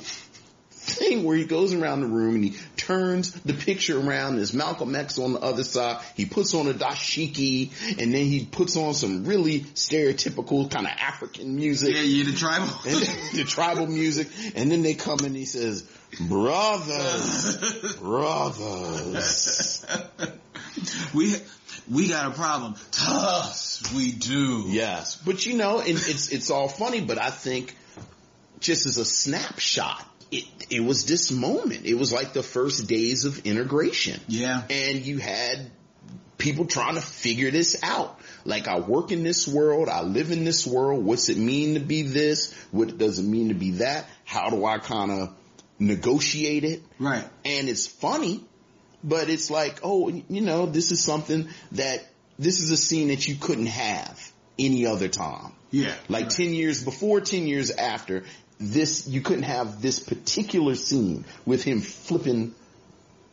thing where he goes around the room and he turns the picture around. There's Malcolm X on the other side. He puts on a dashiki and then he puts on some really stereotypical kind of African music. Yeah, yeah, the tribal. And the tribal music. And then they come and he says, brothers, brothers. we we got a problem. Tough, we do. Yes. But you know, and it's, it's all funny, but I think just as a snapshot, it, it was this moment. It was like the first days of integration. Yeah. And you had people trying to figure this out. Like I work in this world, I live in this world. What's it mean to be this? What does it mean to be that? How do I kind of negotiate it? Right. And it's funny, but it's like, oh, you know, this is something that, this is a scene that you couldn't have any other time. Yeah. Like 10 years before, 10 years after, this, you couldn't have this particular scene with him flipping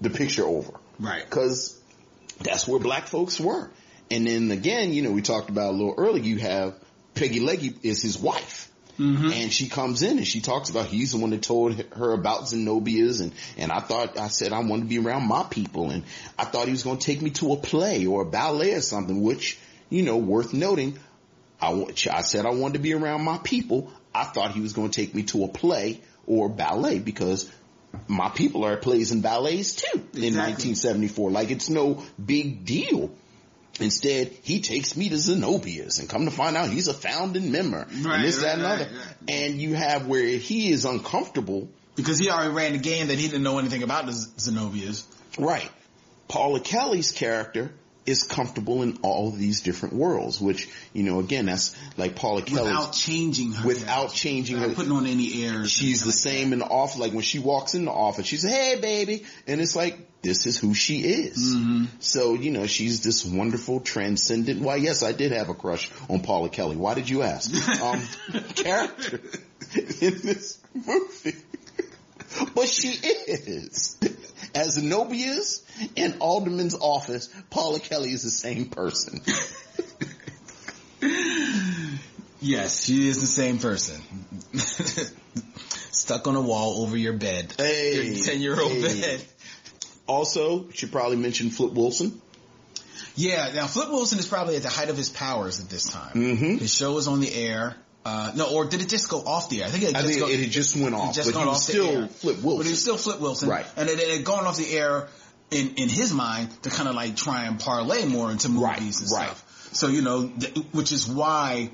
the picture over. Right. Cause that's where black folks were. And then again, you know, we talked about a little earlier, you have Peggy Leggy is his wife. Mm-hmm. And she comes in and she talks about he's the one that told her about Zenobia's and, and I thought, I said I wanted to be around my people and I thought he was going to take me to a play or a ballet or something, which, you know, worth noting. I, I said I wanted to be around my people. I thought he was going to take me to a play or ballet because my people are at plays and ballets too in 1974. Like it's no big deal. Instead, he takes me to Zenobia's and come to find out he's a founding member Right, and this, that, right, and right, other. And you have where he is uncomfortable. Because he already ran the game that he didn't know anything about the Z- Zenobias. Right. Paula Kelly's character is comfortable in all these different worlds, which, you know, again, that's like Paula Kelly. Without changing her. Without changing Without her. putting on any airs. She's the same in the office. Like when she walks in the office, she's hey baby, and it's like this is who she is. So you know she's this wonderful, transcendent. Why, yes, I did have a crush on Paula Kelly. Why did you ask? Um, character in this movie, but she is. As Zenobia's and Alderman's office, Paula Kelly is the same person. Yes, she is the same person. Stuck on a wall over your bed. Hey, your 10 year old hey. bed. Also, should probably mention Flip Wilson. Yeah, now Flip Wilson is probably at the height of his powers at this time. Mm-hmm. His show is on the air. Uh, no, or did it just go off the air? I think it, I just think go- it just went off, just but he was still. Flip Wilson. But he was still Flip Wilson. Right. And it, it had gone off the air in, in his mind to kind of like try and parlay more into movies Right, and right. stuff. So, you know, th- which is why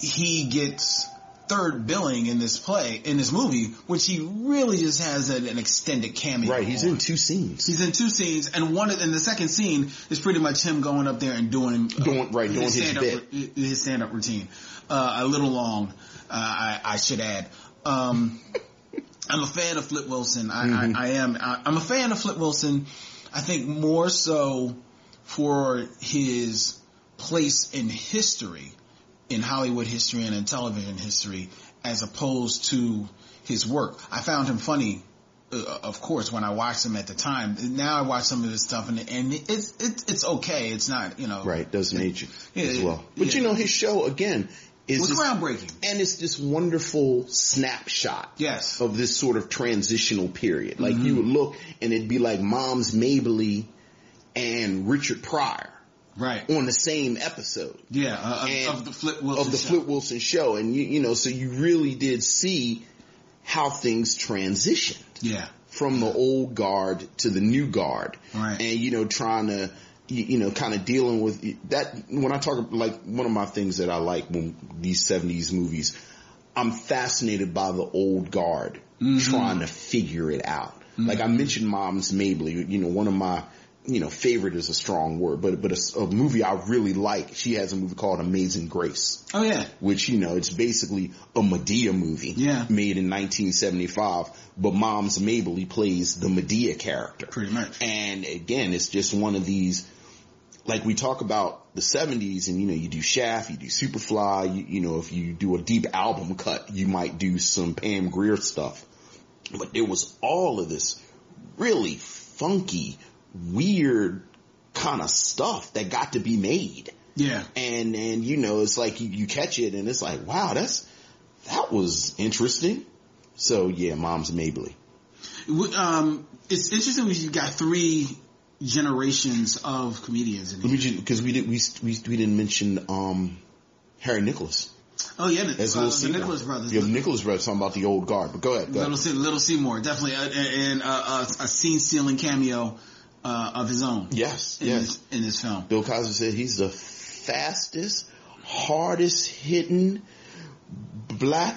he gets third billing in this play, in this movie, which he really just has an, an extended cameo. Right, he's on. in two scenes. He's in two scenes, and one, and the second scene is pretty much him going up there and doing, uh, Doing- right, doing his stand-up bit. his stand-up routine. Uh, a little long, uh, I, I should add. Um, I'm a fan of Flip Wilson. I, Mm-hmm. I, I am. I, I'm a fan of Flip Wilson. I think more so for his place in history, in Hollywood history and in television history, as opposed to his work. I found him funny, uh, of course, when I watched him at the time. Now I watch some of his stuff, and and it's it's it's okay. It's not you know Right, doesn't age you Yeah, as well. But yeah. you know, his show again is was this- groundbreaking. and it's this wonderful snapshot. Yes. of this sort of transitional period. Like Mm-hmm. you would look and it'd be like Moms Mabley and Richard Pryor Right. on the same episode Yeah. Uh, of, the Flip Wilson. of the show. Flip Wilson show. And you, you know, so you really did see how things transitioned Yeah. from the old guard to the new guard. Right. And, you know, trying to, you, you know, kind of dealing with that. When I talk, like, one of my things that I like when these 70s movies, I'm fascinated by the old guard trying to figure it out. Like I mentioned Moms Mabley, you know, one of my, you know, favorite is a strong word, but, but a, a movie I really like, she has a movie called Amazing Grace Oh yeah. which you know it's basically a Madea movie Yeah. made in 1975 but Moms Mabley plays the Madea character Pretty much. and again it's just one of these like we talk about the 70s and you know you do Shaft you do Superfly you, you know if you do a deep album cut you might do some Pam Grier stuff but there was all of this really funky weird kind of stuff that got to be made. Yeah. and and you know it's like you, you catch it and it's like wow that's that was interesting. So yeah Moms Mabley. Um, it's interesting because you got three generations of comedians because we did we, we we didn't mention um harry nicholas. Oh yeah, the, as uh, the Nicholas brothers. yeah Nicholas brothers talking about the old guard but go ahead go Little, ahead. Little Seymour, definitely, uh, and uh, uh, a scene stealing cameo uh, of his own. yes in, yes this, in this film. bill cosby said he's the fastest hardest hitting black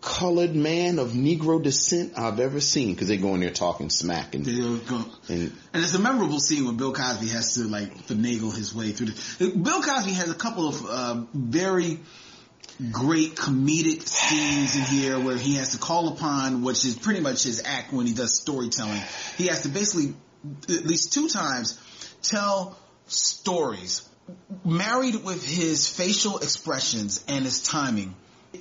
colored man of negro descent i've ever seen because they go in there talking smack and, and And it's a memorable scene when Bill Cosby has to like finagle his way through. The, Bill Cosby has a couple of uh, very great comedic scenes in here where he has to call upon, which is pretty much his act when he does storytelling. He has to basically, at least two times, tell stories. Married with his facial expressions and his timing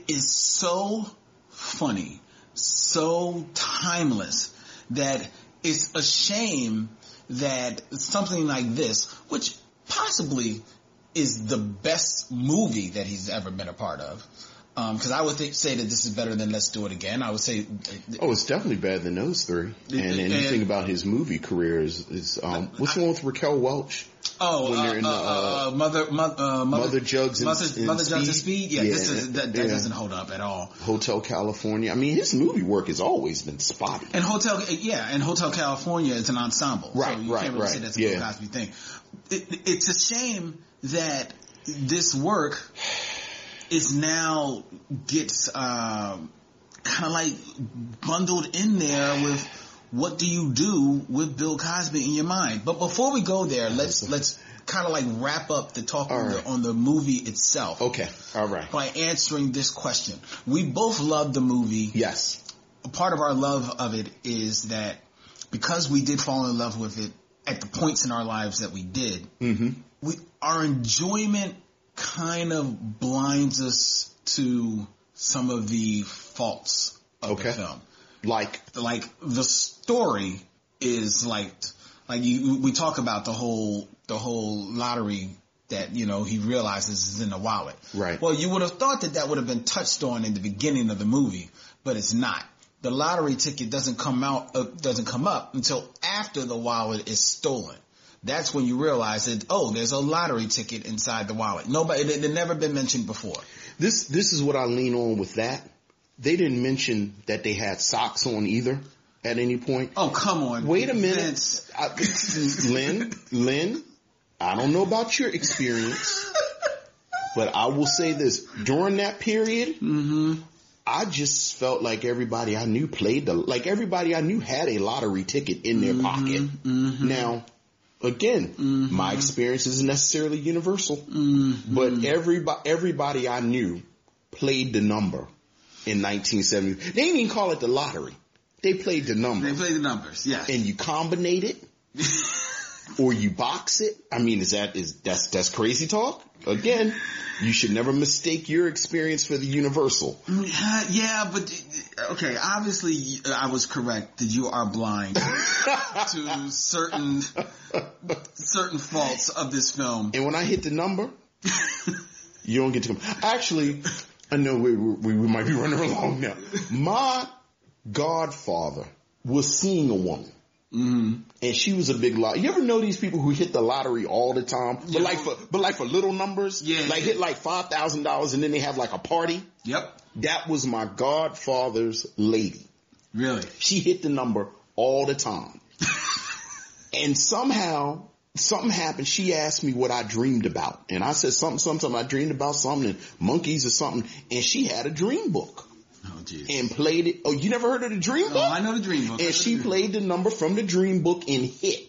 is so funny, so timeless that it's a shame that something like this, which possibly is the best movie that he's ever been a part of. Because I would think, say that this is better than Let's Do It Again. I would say, Oh, it's definitely better than those three. And you think about his movie career is, is um, what's the one with Raquel Welch? oh, When uh, they're in the, uh, uh, mother, mo- uh, mother, Mother Jugs and- mother, and mother Jugs and Speed? Speed. Yeah, Yeah, this is, that, that yeah. doesn't hold up at all. Hotel California. I mean, his movie work has always been spotty. And Hotel, yeah, and Hotel California is an ensemble. Right, so you right, can't really right, say that's a yeah. Bill Cosby thing. It, it's a shame that this work is now gets um, kind of like bundled in there with what do you do with Bill Cosby in your mind. But before we go there, let's let's kind of like wrap up the talk on, right. the, on the movie itself Okay, all right. by answering this question. We both love the movie Yes. a part of our love of it is that because we did fall in love with it at the points in our lives that we did, Mm-hmm. we our enjoyment kind of blinds us to some of the faults of Okay. the film. Like, Like the story is like like you, we talk about the whole the whole lottery that you know he realizes is in the wallet. Right. Well, you would have thought that that would have been touched on in the beginning of the movie, but it's not. The lottery ticket doesn't come out uh, doesn't come up until after the wallet is stolen. That's when you realize that oh, there's a lottery ticket inside the wallet. Nobody, it had never been mentioned before. this, this is what I lean on with that. They didn't mention that they had socks on either at any point. Oh, come on. Wait a minute. I, Len, Len, I don't know about your experience, but I will say this. During that period, mm-hmm. I just felt like everybody I knew played the, like everybody I knew had a lottery ticket in their mm-hmm. pocket. Mm-hmm. Now, again, mm-hmm. my experience isn't necessarily universal, mm-hmm. but everybody, everybody I knew played the number in 1970. They didn't even call it the lottery. They played the number. They play the numbers, yes. and you combinate it or you box it. I mean, is that is that's that's crazy talk? Again, you should never mistake your experience for the universal. Uh, yeah, but okay. Obviously, I was correct that you are blind to certain certain faults of this film. And when I hit the number, you don't get to come. Actually, I know we, we, we might be running along now. My godfather was seeing a woman. Mm-hmm. And she was a big lot. You ever know these people who hit the lottery all the time, but Yeah. like for but like for little numbers, Yeah. like hit like five thousand dollars, and then they have like a party. Yep, That was my godfather's lady. really. She hit the number all the time. and somehow, something happened. She asked me what I dreamed about. And I said something, something, I dreamed about something, and monkeys or something. And she had a dream book Oh, and played it. Oh, you never heard of the dream oh, book? Oh, I know the dream book. And she played the number from the dream book and hit.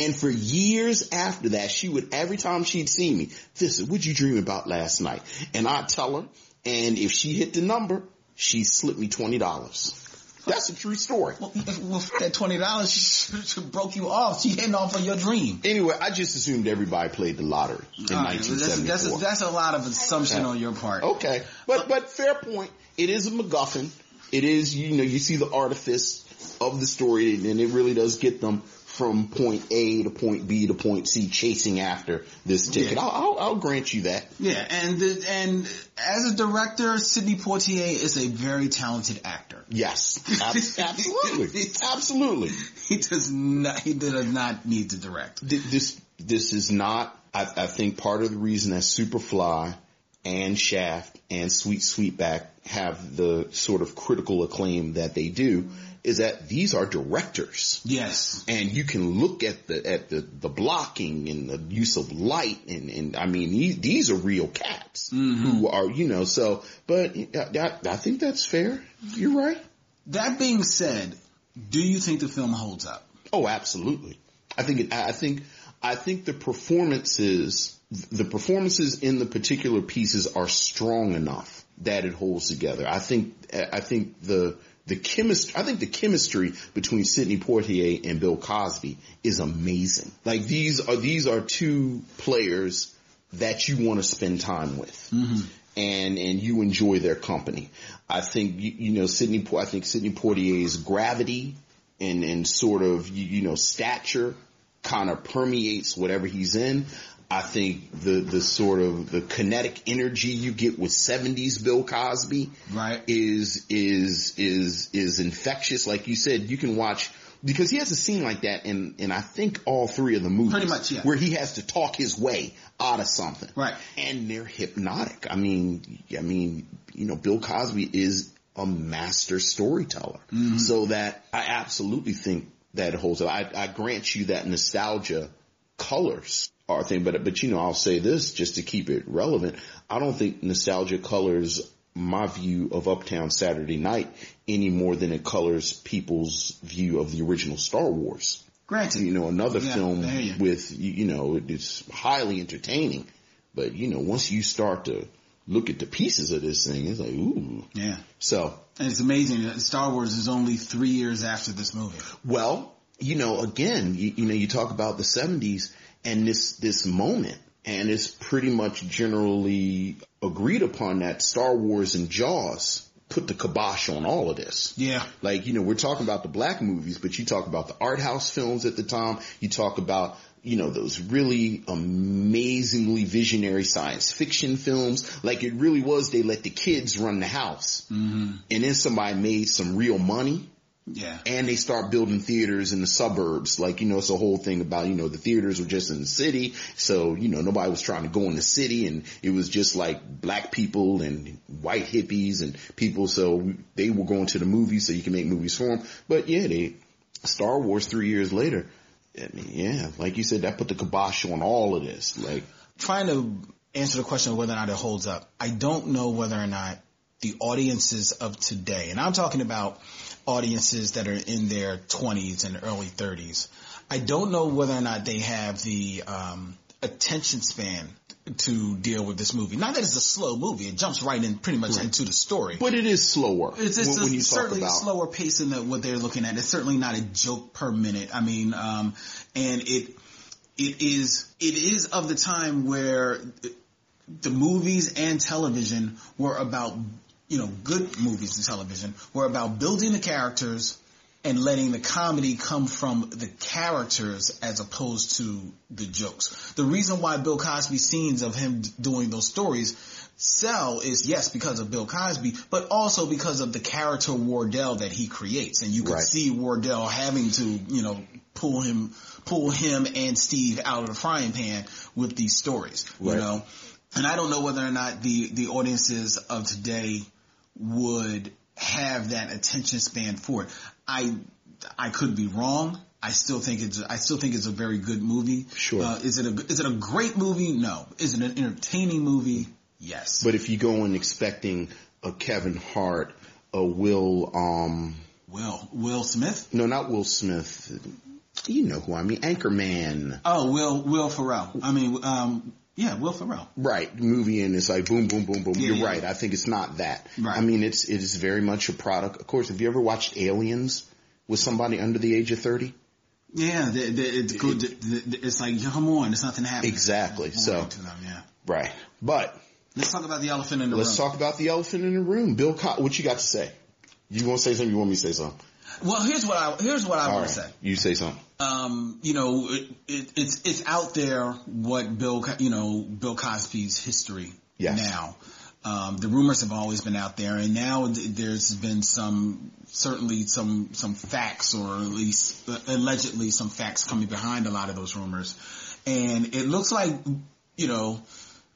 And for years after that, she would, every time she'd see me, this is what you dream about last night. And I'd tell her, and if she hit the number, she slipped me $20. That's a true story. Well, well, that twenty dollars she broke you off. She hitting off on your dream. Anyway, I just assumed everybody played the lottery in right, that's, 1974. that's, a, that's a lot of assumption on your part. Okay, but but fair point. It is a MacGuffin. It is you know you see the artifice of the story, and it really does get them from point A to point B to point C, chasing after this ticket. Yeah. I'll, I'll, I'll grant you that. Yeah, and the, and as a director, Sidney Poitier is a very talented actor. Yes, Ab- absolutely, absolutely. He does not. He does not need to direct. This this is not. I, I think part of the reason that Superfly and Shaft and Sweet Sweetback have the sort of critical acclaim that they do is that these are directors. Yes. and you can look at the at the the blocking and the use of light and and I mean these, these are real cats mm-hmm. who are you know so but I, I- I think that's fair. You're right. That being said, do you think the film holds up? Oh, absolutely. I think it, I think I think the performances the performances in the particular pieces are strong enough that it holds together. I think I think the the chemistry I think the chemistry between Sidney Poitier and Bill Cosby is amazing. Like these are these are two players that you want to spend time with. Mm-hmm. And, and you enjoy their company. I think, you, you know, Sidney, I think Sidney Poitier's gravity and, and sort of, you, you know, stature kind of permeates whatever he's in. I think the, the sort of the kinetic energy you get with 70s Bill Cosby Right. is, is, is, is infectious. Like you said, you can watch, because he has a scene like that in, in I think all three of the movies. Pretty much, yeah. Where he has to talk his way out of something. Right. And they're hypnotic. I mean, I mean, you know, Bill Cosby is a master storyteller. Mm-hmm. So that I absolutely think that holds up. I, I grant you that nostalgia colors a thing, but, but you know, I'll say this just to keep it relevant. I don't think nostalgia colors my view of Uptown Saturday Night any more than it colors people's view of the original Star Wars Granted, you know, another Yeah, film you. with, you know, it's highly entertaining, but you know, once you start to look at the pieces of this thing, it's like, ooh. yeah. So, And it's amazing that Star Wars is only three years after this movie. well, you know, again, you, you know, you talk about the seventies and this, this moment and it's pretty much generally agreed upon that Star Wars and Jaws put the kibosh on all of this. Yeah. Like, you know, we're talking about the black movies, but you talk about the art house films at the time. You talk about, you know, those really amazingly visionary science fiction films. Like it really was, they let the kids run the house. Mm-hmm. And then somebody made some real money Yeah. and they start building theaters in the suburbs. Like, you know, it's a whole thing about, you know, the theaters were just in the city. So, you know, nobody was trying to go in the city and it was just like black people and white hippies and people. So they were going to the movies so you can make movies for them. But yeah, they, Star Wars three years later, I mean, yeah, like you said, that put the kibosh on all of this. Like, Trying to answer the question of whether or not it holds up. I don't know whether or not the audiences of today, and I'm talking about audiences that are in their 20s and early 30s. I don't know whether or not they have the um, attention span to deal with this movie. Not that it's a slow movie; it jumps right in, pretty much into the story. But it is slower. It's, it's when, a, when you talk certainly about a slower pace than the, what they're looking at. It's certainly not a joke per minute. I mean, um, and it it is it is of the time where the movies and television were about you know good movies and television were about building the characters and letting the comedy come from the characters as opposed to the jokes. The reason why Bill Cosby scenes of him d- doing those stories sell is yes because of Bill Cosby, but also because of the character Wardell that he creates, and you can Right. see Wardell having to you know pull him pull him and Steve out of the frying pan with these stories, you know. And I don't know whether or not the the audiences of today would have that attention span for it. I I could be wrong. I still think it's I still think it's a very good movie. Sure. Uh, is it a is it a great movie? No. Is it an entertaining movie? Yes. But if you go in expecting a Kevin Hart, a Will, um, Will Will Smith? no, not Will Smith. You know who I mean, Anchorman. Oh, Will Will Ferrell. I mean, um, yeah, Will Ferrell. Right, movie and it's like boom, boom, boom, boom. Yeah, You're yeah. right. I think it's not that. Right. I mean, it's it is very much a product. Of course, have you ever watched Aliens with somebody under the age of thirty? Yeah, it's good. It's like come on, there's nothing happening. Exactly. So them, yeah. right, but Let's talk about the elephant in the room. let's talk about the elephant in the room. Bill, what you got to say? You want to say something? You want me to say something? Well, here's what I here's what I want right, to say. you say something. Um, you know, it, it, it's it's out there what Bill, you know, Bill Cosby's history Yes. now. Um, the rumors have always been out there, and now there's been some certainly some some facts, or at least uh, allegedly some facts coming behind a lot of those rumors, and it looks like you know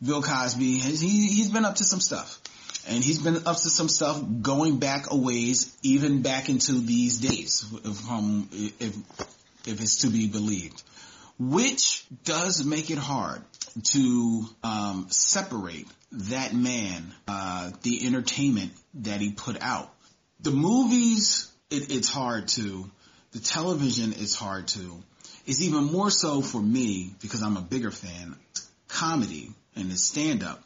Bill Cosby has he he's been up to some stuff. And he's been up to some stuff going back a ways, even back into these days, from if if it's to be believed, which does make it hard to um, separate that man, uh, the entertainment that he put out. The movies, it, it's hard to. The television is hard to. It's even more so for me because I'm a bigger fan. Comedy and his stand up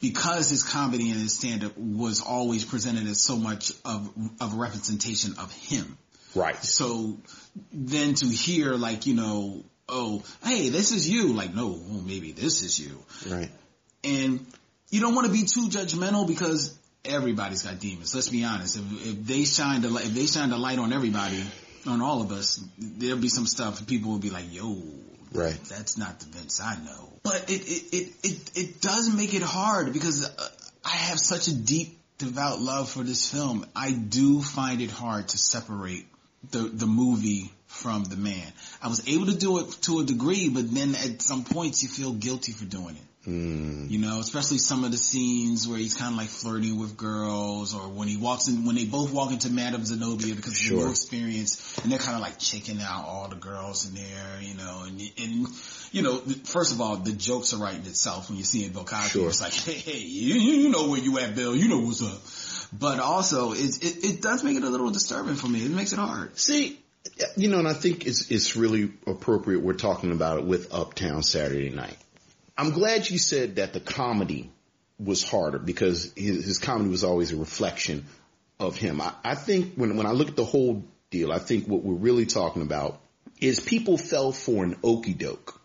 because his comedy and his stand up was always presented as so much of, of a representation of him. Right. So then to hear like, you know, oh, hey, this is you. Like, no, well, maybe this is you. Right. And you don't want to be too judgmental because everybody's got demons. Let's be honest. If, if they shine the light, if they shine the light on everybody, on all of us, there'll be some stuff people will be like, yo, Right. that's not the Vince I know. But it, it, it, it, it does make it hard because uh, I have such a deep, devout love for this film. I do find it hard to separate the, the movie from the man. I was able to do it to a degree, but then at some points you feel guilty for doing it. Mm. You know, especially some of the scenes where he's kind of like flirting with girls, or when he walks in, when they both walk into Madame Zenobia because Sure. of no experience, and they're kind of like checking out all the girls in there, you know, and and you know, first of all, the jokes are writing itself when you see it, Bill Cosby. Sure. It's like, hey, hey, you, you know where you at, Bill? You know what's up. But also, it, it it does make it a little disturbing for me. It makes it hard. See, you know, and I think it's it's really appropriate we're talking about it with Uptown Saturday Night. I'm glad you said that the comedy was harder because his, his comedy was always a reflection of him. I, I think when when I look at the whole deal, I think what we're really talking about is people fell for an okey doke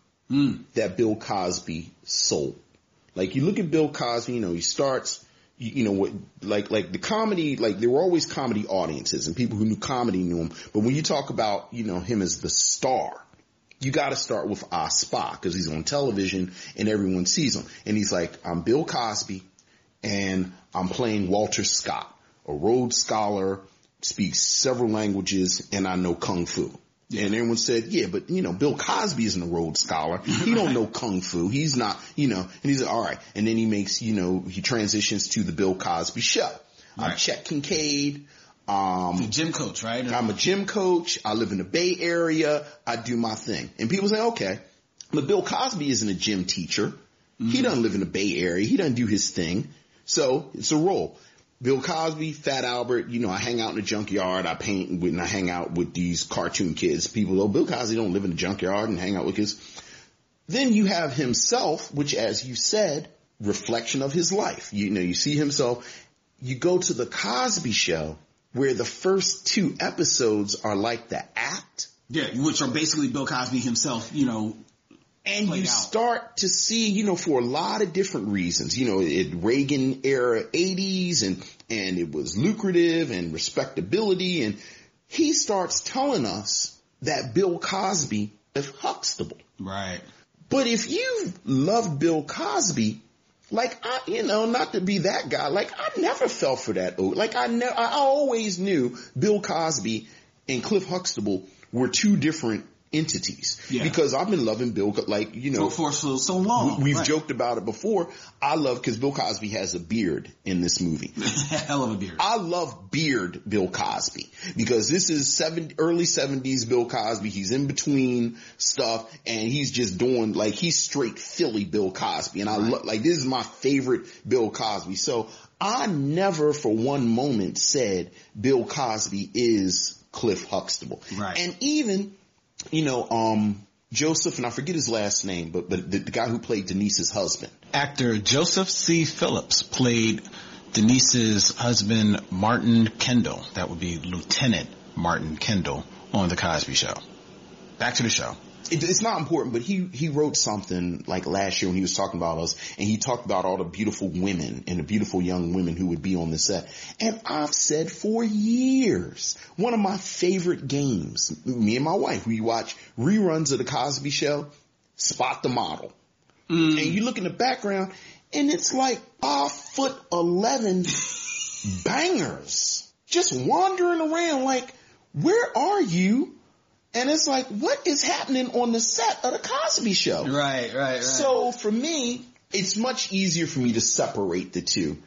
that Bill Cosby sold. Like you look at Bill Cosby, you know, he starts, you, you know, what, like, like the comedy, like there were always comedy audiences and people who knew comedy knew him. But when you talk about, you know, him as the star, you got to start with Ah Spa because he's on television and everyone sees him. And he's like, I'm Bill Cosby and I'm playing Walter Scott, a Rhodes Scholar, speaks several languages, and I know Kung Fu. And everyone said, yeah, but you know, Bill Cosby isn't a Rhodes Scholar. He don't know Kung Fu. He's not, you know, and he's like, all right. And then he makes, you know, he transitions to the Bill Cosby show. I'm. Chet Kincaid. Um, The gym coach, right? I'm a gym coach. I live in the Bay Area. I do my thing. And people say, okay, but Bill Cosby isn't a gym teacher. He doesn't live in the Bay Area. He doesn't do his thing. So it's a role. Bill Cosby, Fat Albert, you know, I hang out in the junkyard, I paint and I hang out with these cartoon kids. People, oh, Bill Cosby don't live in the junkyard and hang out with kids. Then you have himself, which as you said, reflection of his life. You know, you see himself, you go to the Cosby show where the first two episodes are like the act. Yeah, which are basically Bill Cosby himself, you know, and you out. start to see, you know, for a lot of different reasons, you know, it Reagan era 80s and, and it was lucrative and respectability. And he starts telling us that Bill Cosby is Huxtable. Right. But if you love Bill Cosby, like I, you know, not to be that guy, like I never fell for that. Like I never, I always knew Bill Cosby and Cliff Huxtable were two different entities Yeah. because I've been loving Bill, like, you know, for, for so, long. we- we've Right. joked about it before. I love, cause Bill Cosby has a beard in this movie. Hell of a beard. I love beard Bill Cosby because this is seven, early seventies Bill Cosby. He's in between stuff and he's just doing like he's straight Philly Bill Cosby. And I love, like this is my favorite Bill Cosby. So I never for one moment said Bill Cosby is Cliff Huxtable. Right. And even, you know, um, Joseph, and I forget his last name, but, but the, the guy who played Denise's husband. Actor Joseph C. Phillips played Denise's husband, Martin Kendall. That would be Lieutenant Martin Kendall on The Cosby Show. Back to the show. It, it's not important, but he, he wrote something like last year when he was talking about us and he talked about all the beautiful women and the beautiful young women who would be on the set. And I've said for years, one of my favorite games, me and my wife, we watch reruns of the Cosby show, spot the model. Mm. And you look in the background and it's like five foot 11 bangers just wandering around like, where are you? And it's like, what is happening on the set of the Cosby show? Right, right, right. So for me, it's much easier for me to separate the two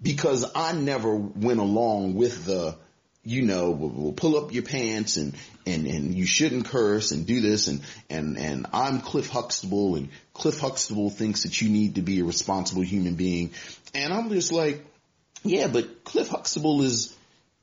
because I never went along with the, you know, we'll, we'll pull up your pants and, and, and you shouldn't curse and do this and, and, and I'm Cliff Huxtable and Cliff Huxtable thinks that you need to be a responsible human being. And I'm just like, yeah, but Cliff Huxtable is,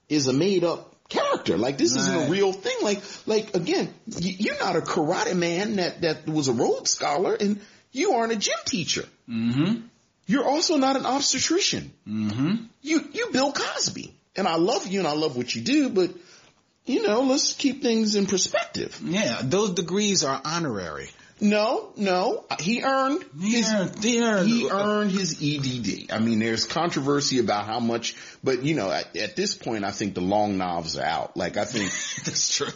is a made up character. Like this isn't a real thing. Like, like again, y- you're not a karate man that, that was a Rhodes scholar and you aren't a gym teacher. Mm-hmm. You're also not an obstetrician. Mm-hmm. You, you Bill Cosby. And I love you and I love what you do, but you know, let's keep things in perspective. Yeah, those degrees are honorary. No, no, he earned his, Yeah, he earned his EDD. I mean, there's controversy about how much, but you know, at, at this point, I think the long knobs are out. Like I think, That's true.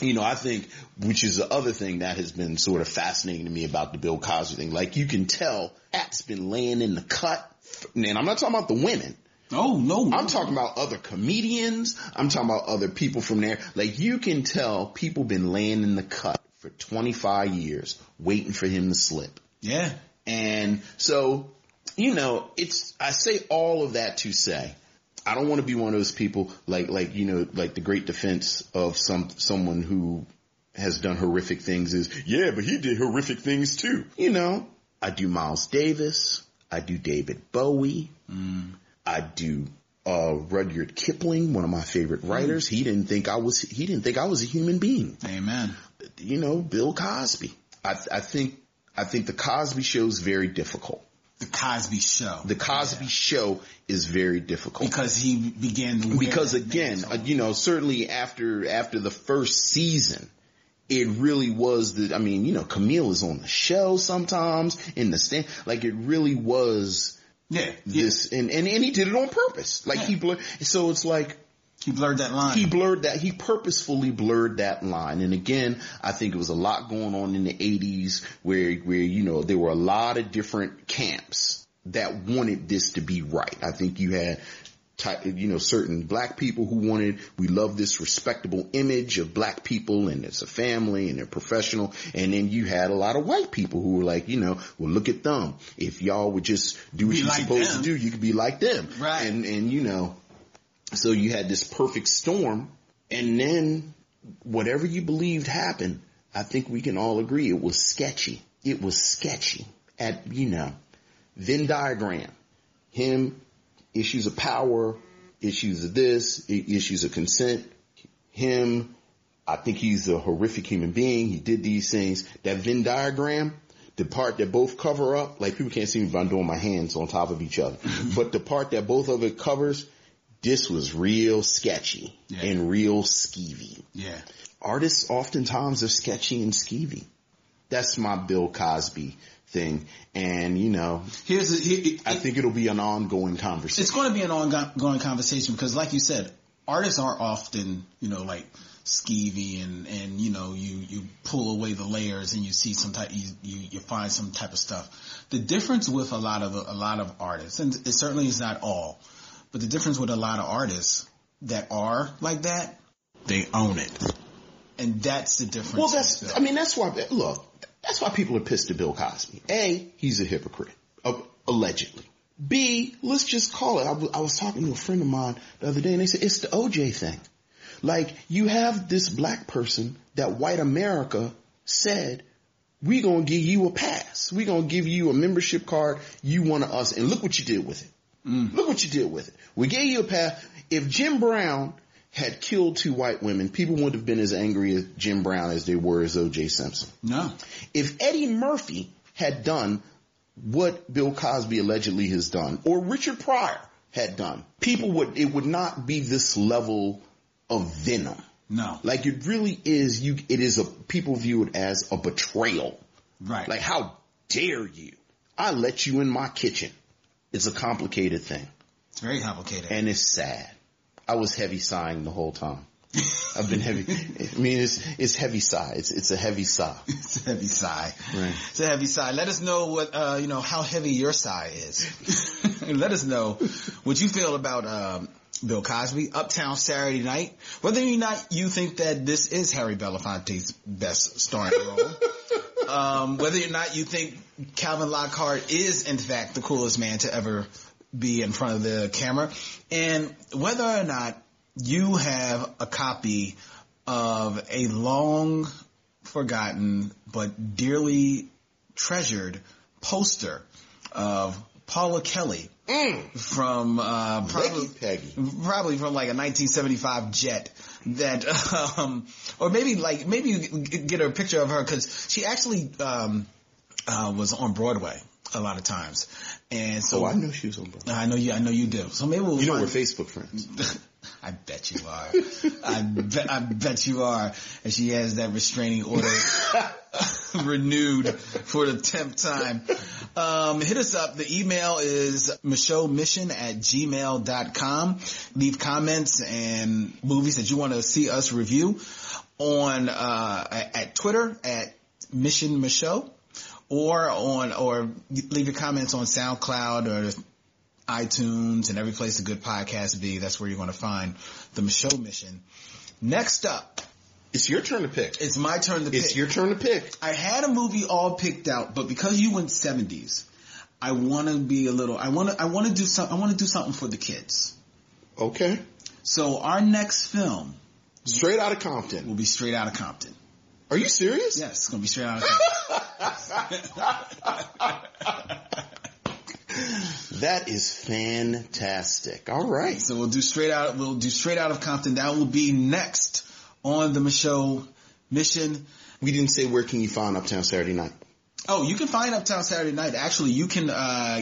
you know, I think, which is the other thing that has been sort of fascinating to me about the Bill Cosby thing. Like you can tell, At's been laying in the cut, and I'm not talking about the women. Oh no, I'm talking about other comedians. I'm talking about other people from there. Like you can tell people been laying in the cut for 25 years waiting for him to slip. Yeah, And so, you know, it's, I say all of that to say, I don't want to be one of those people like, like, you know, like the great defense of some, someone who has done horrific things is, yeah, but he did horrific things too. You know, I do Miles Davis. I do David Bowie. Mm. I do uh, Rudyard Kipling, one of my favorite writers. He didn't think I was he didn't think I was a human being. amen. You know, Bill Cosby. I, I think I think the Cosby Show is very difficult. The Cosby Show. The Cosby Show is very difficult because he began to because again, uh, you know, certainly after after the first season, it really was the. I mean, you know, Camille is on the show sometimes in the stand. Like it really was yeah, yeah. this, and and, and he did it on purpose. Like he blurred. So it's like he blurred that line. he blurred that. He purposefully blurred that line. And again, I think it was a lot going on in the '80s where where you know there were a lot of different camps that wanted this to be right. I think you had. ty- You know, certain black people who wanted, we love this respectable image of black people and it's a family and they're professional. And then you had a lot of white people who were like, you know, well look at them. If y'all would just do what Be you're like supposed them. to do, you could be like them. Right. And, and you know, so you had this perfect storm and then whatever you believed happened, I think we can all agree it was sketchy. It was sketchy at, you know, Venn diagram, him issues of power, issues of this, issues of consent. Him, I think he's a horrific human being. He did these things. That Venn diagram, the part that both cover up, like people can't see me, but I'm doing my hands on top of each other. Mm-hmm. but the part that both of it covers, this was real sketchy Yeah. and real skeevy. Yeah. Artists oftentimes are sketchy and skeevy. That's my Bill Cosby thing. And you know, Here's here, I think it'll be an ongoing conversation. it's going to be an ongoing conversation because, like you said, artists are often, you know, like skeevy and and you know you you pull away the layers and you see some type you you, you find some type of stuff. The difference with a lot of a lot of artists, and it certainly is not all, but the difference with a lot of artists that are like that, they own it, and that's the difference. Well, that's, I mean, that's why, look, that's why people are pissed at Bill Cosby. A, he's a hypocrite, allegedly. B, let's just call it. I was- was talking to a friend of mine the other day and they said, it's the OJ thing. Like, you have this black person that white America said, we gonna give you a pass. We gonna give you a membership card. You want us, and look what you did with it. Mm. Look what you did with it. We gave you a pass. If Jim Brown had killed two white women, people wouldn't have been as angry at Jim Brown as they were as O.J. Simpson. no, If Eddie Murphy had done what Bill Cosby allegedly has done, or Richard Pryor had done, people would, it would not be this level of venom. no, Like it really is, you, it is a, people view it as a betrayal. right, Like how dare you? I let you in my kitchen. It's a complicated thing it's very complicated. and it's sad. I was heavy sighing the whole time. I've been heavy. I mean, it's it's heavy sigh. It's it's a heavy sigh. It's a heavy sigh. Right. It's a heavy sigh. Let us know what, uh, you know, how heavy your sigh is. Let us know what you feel about, um, Bill Cosby, Uptown Saturday Night. Whether or not you think that this is Harry Belafonte's best starring role. um, whether or not you think Calvin Lockhart is in fact the coolest man to ever be in front of the camera. And whether or not you have a copy of a long forgotten but dearly treasured poster of Paula Kelly from uh, probably probably from like a 1975 jet that um or maybe like maybe you get a picture of her because she actually um uh was on Broadway a lot of times and so Oh, I know she was on Broadway. I know you I know you do so maybe we'll You know we're Facebook friends. I bet you are. I bet I bet you are. And she has that restraining order renewed for the tenth time. Um, hit us up. The email is mission at gmail.com. Leave comments and movies that you want to see us review on uh, at Twitter at Mission Micheaux or on or leave your comments on SoundCloud or iTunes and every place a good podcast be. That's where you're going to find the Micheaux Mission. Next up, It's your turn to pick. it's my turn to pick. It's your turn to pick. I had a movie all picked out, but because you went 70s, I want to be a little. I want to. I want to do some. I want to do something for the kids. Okay. So our next film Straight out of Compton. will be straight out of Compton. Are you serious? Yes, it's gonna be straight out. That is fantastic. All right. so we'll do straight out. We'll do straight out of Compton. That will be next on the Micheaux Mission. We didn't say where can you find Uptown Saturday Night. Oh, you can find Uptown Saturday Night. Actually, you can uh,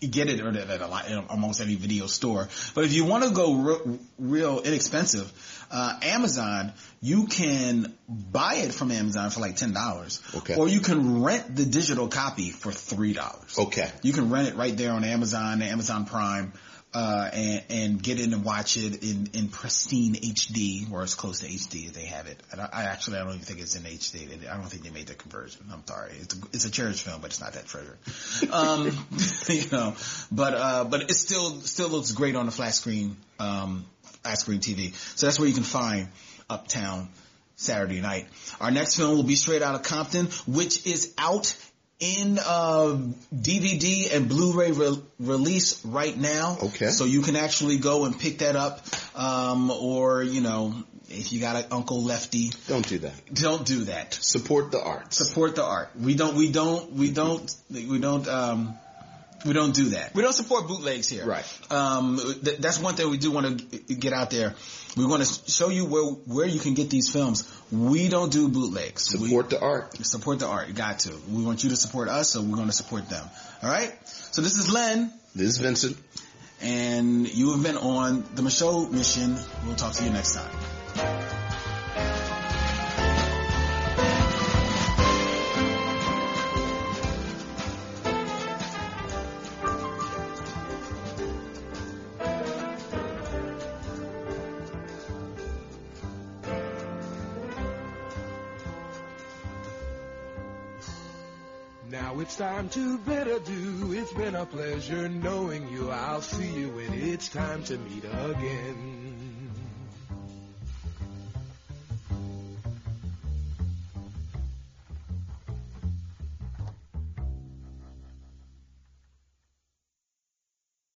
get it at, at a lot, almost any video store. But if you want to go re- real inexpensive, uh, Amazon, you can buy it from Amazon for like ten dollars, Okay. or you can rent the digital copy for three dollars. Okay. You can rent it right there on Amazon, Amazon Prime, uh, and, and get in and watch it in, in pristine HD, or as close to HD as they have it. I, I actually, I don't even think it's in HD. I don't think they made the conversion. I'm sorry. It's a, it's a cherish film, but it's not that treasure. Um, you know, but, uh, but it still, still looks great on the flat screen, um, flat screen TV. So that's where you can find Uptown Saturday night. Our next film will be Straight Out of Compton, which is out in uh, DVD and Blu-ray re- release right now. Okay. So you can actually go and pick that up, um, or you know, if you got an uncle lefty, Don't do that. don't do that. Support the arts. Support the art. We don't. We don't. We don't. We don't. Um, We don't do that. We don't support bootlegs here. Right. Um, th- that's one thing we do want to get out there. We want to show you where where you can get these films. We don't do bootlegs. Support the art. We support the art. You got to. We want you to support us, so we're going to support them. All right. So this is Len, This is Vincent. and you have been on the Micheaux mission. We'll talk to you next time. To better do. It's been a pleasure knowing you. I'll see you when it's time to meet again.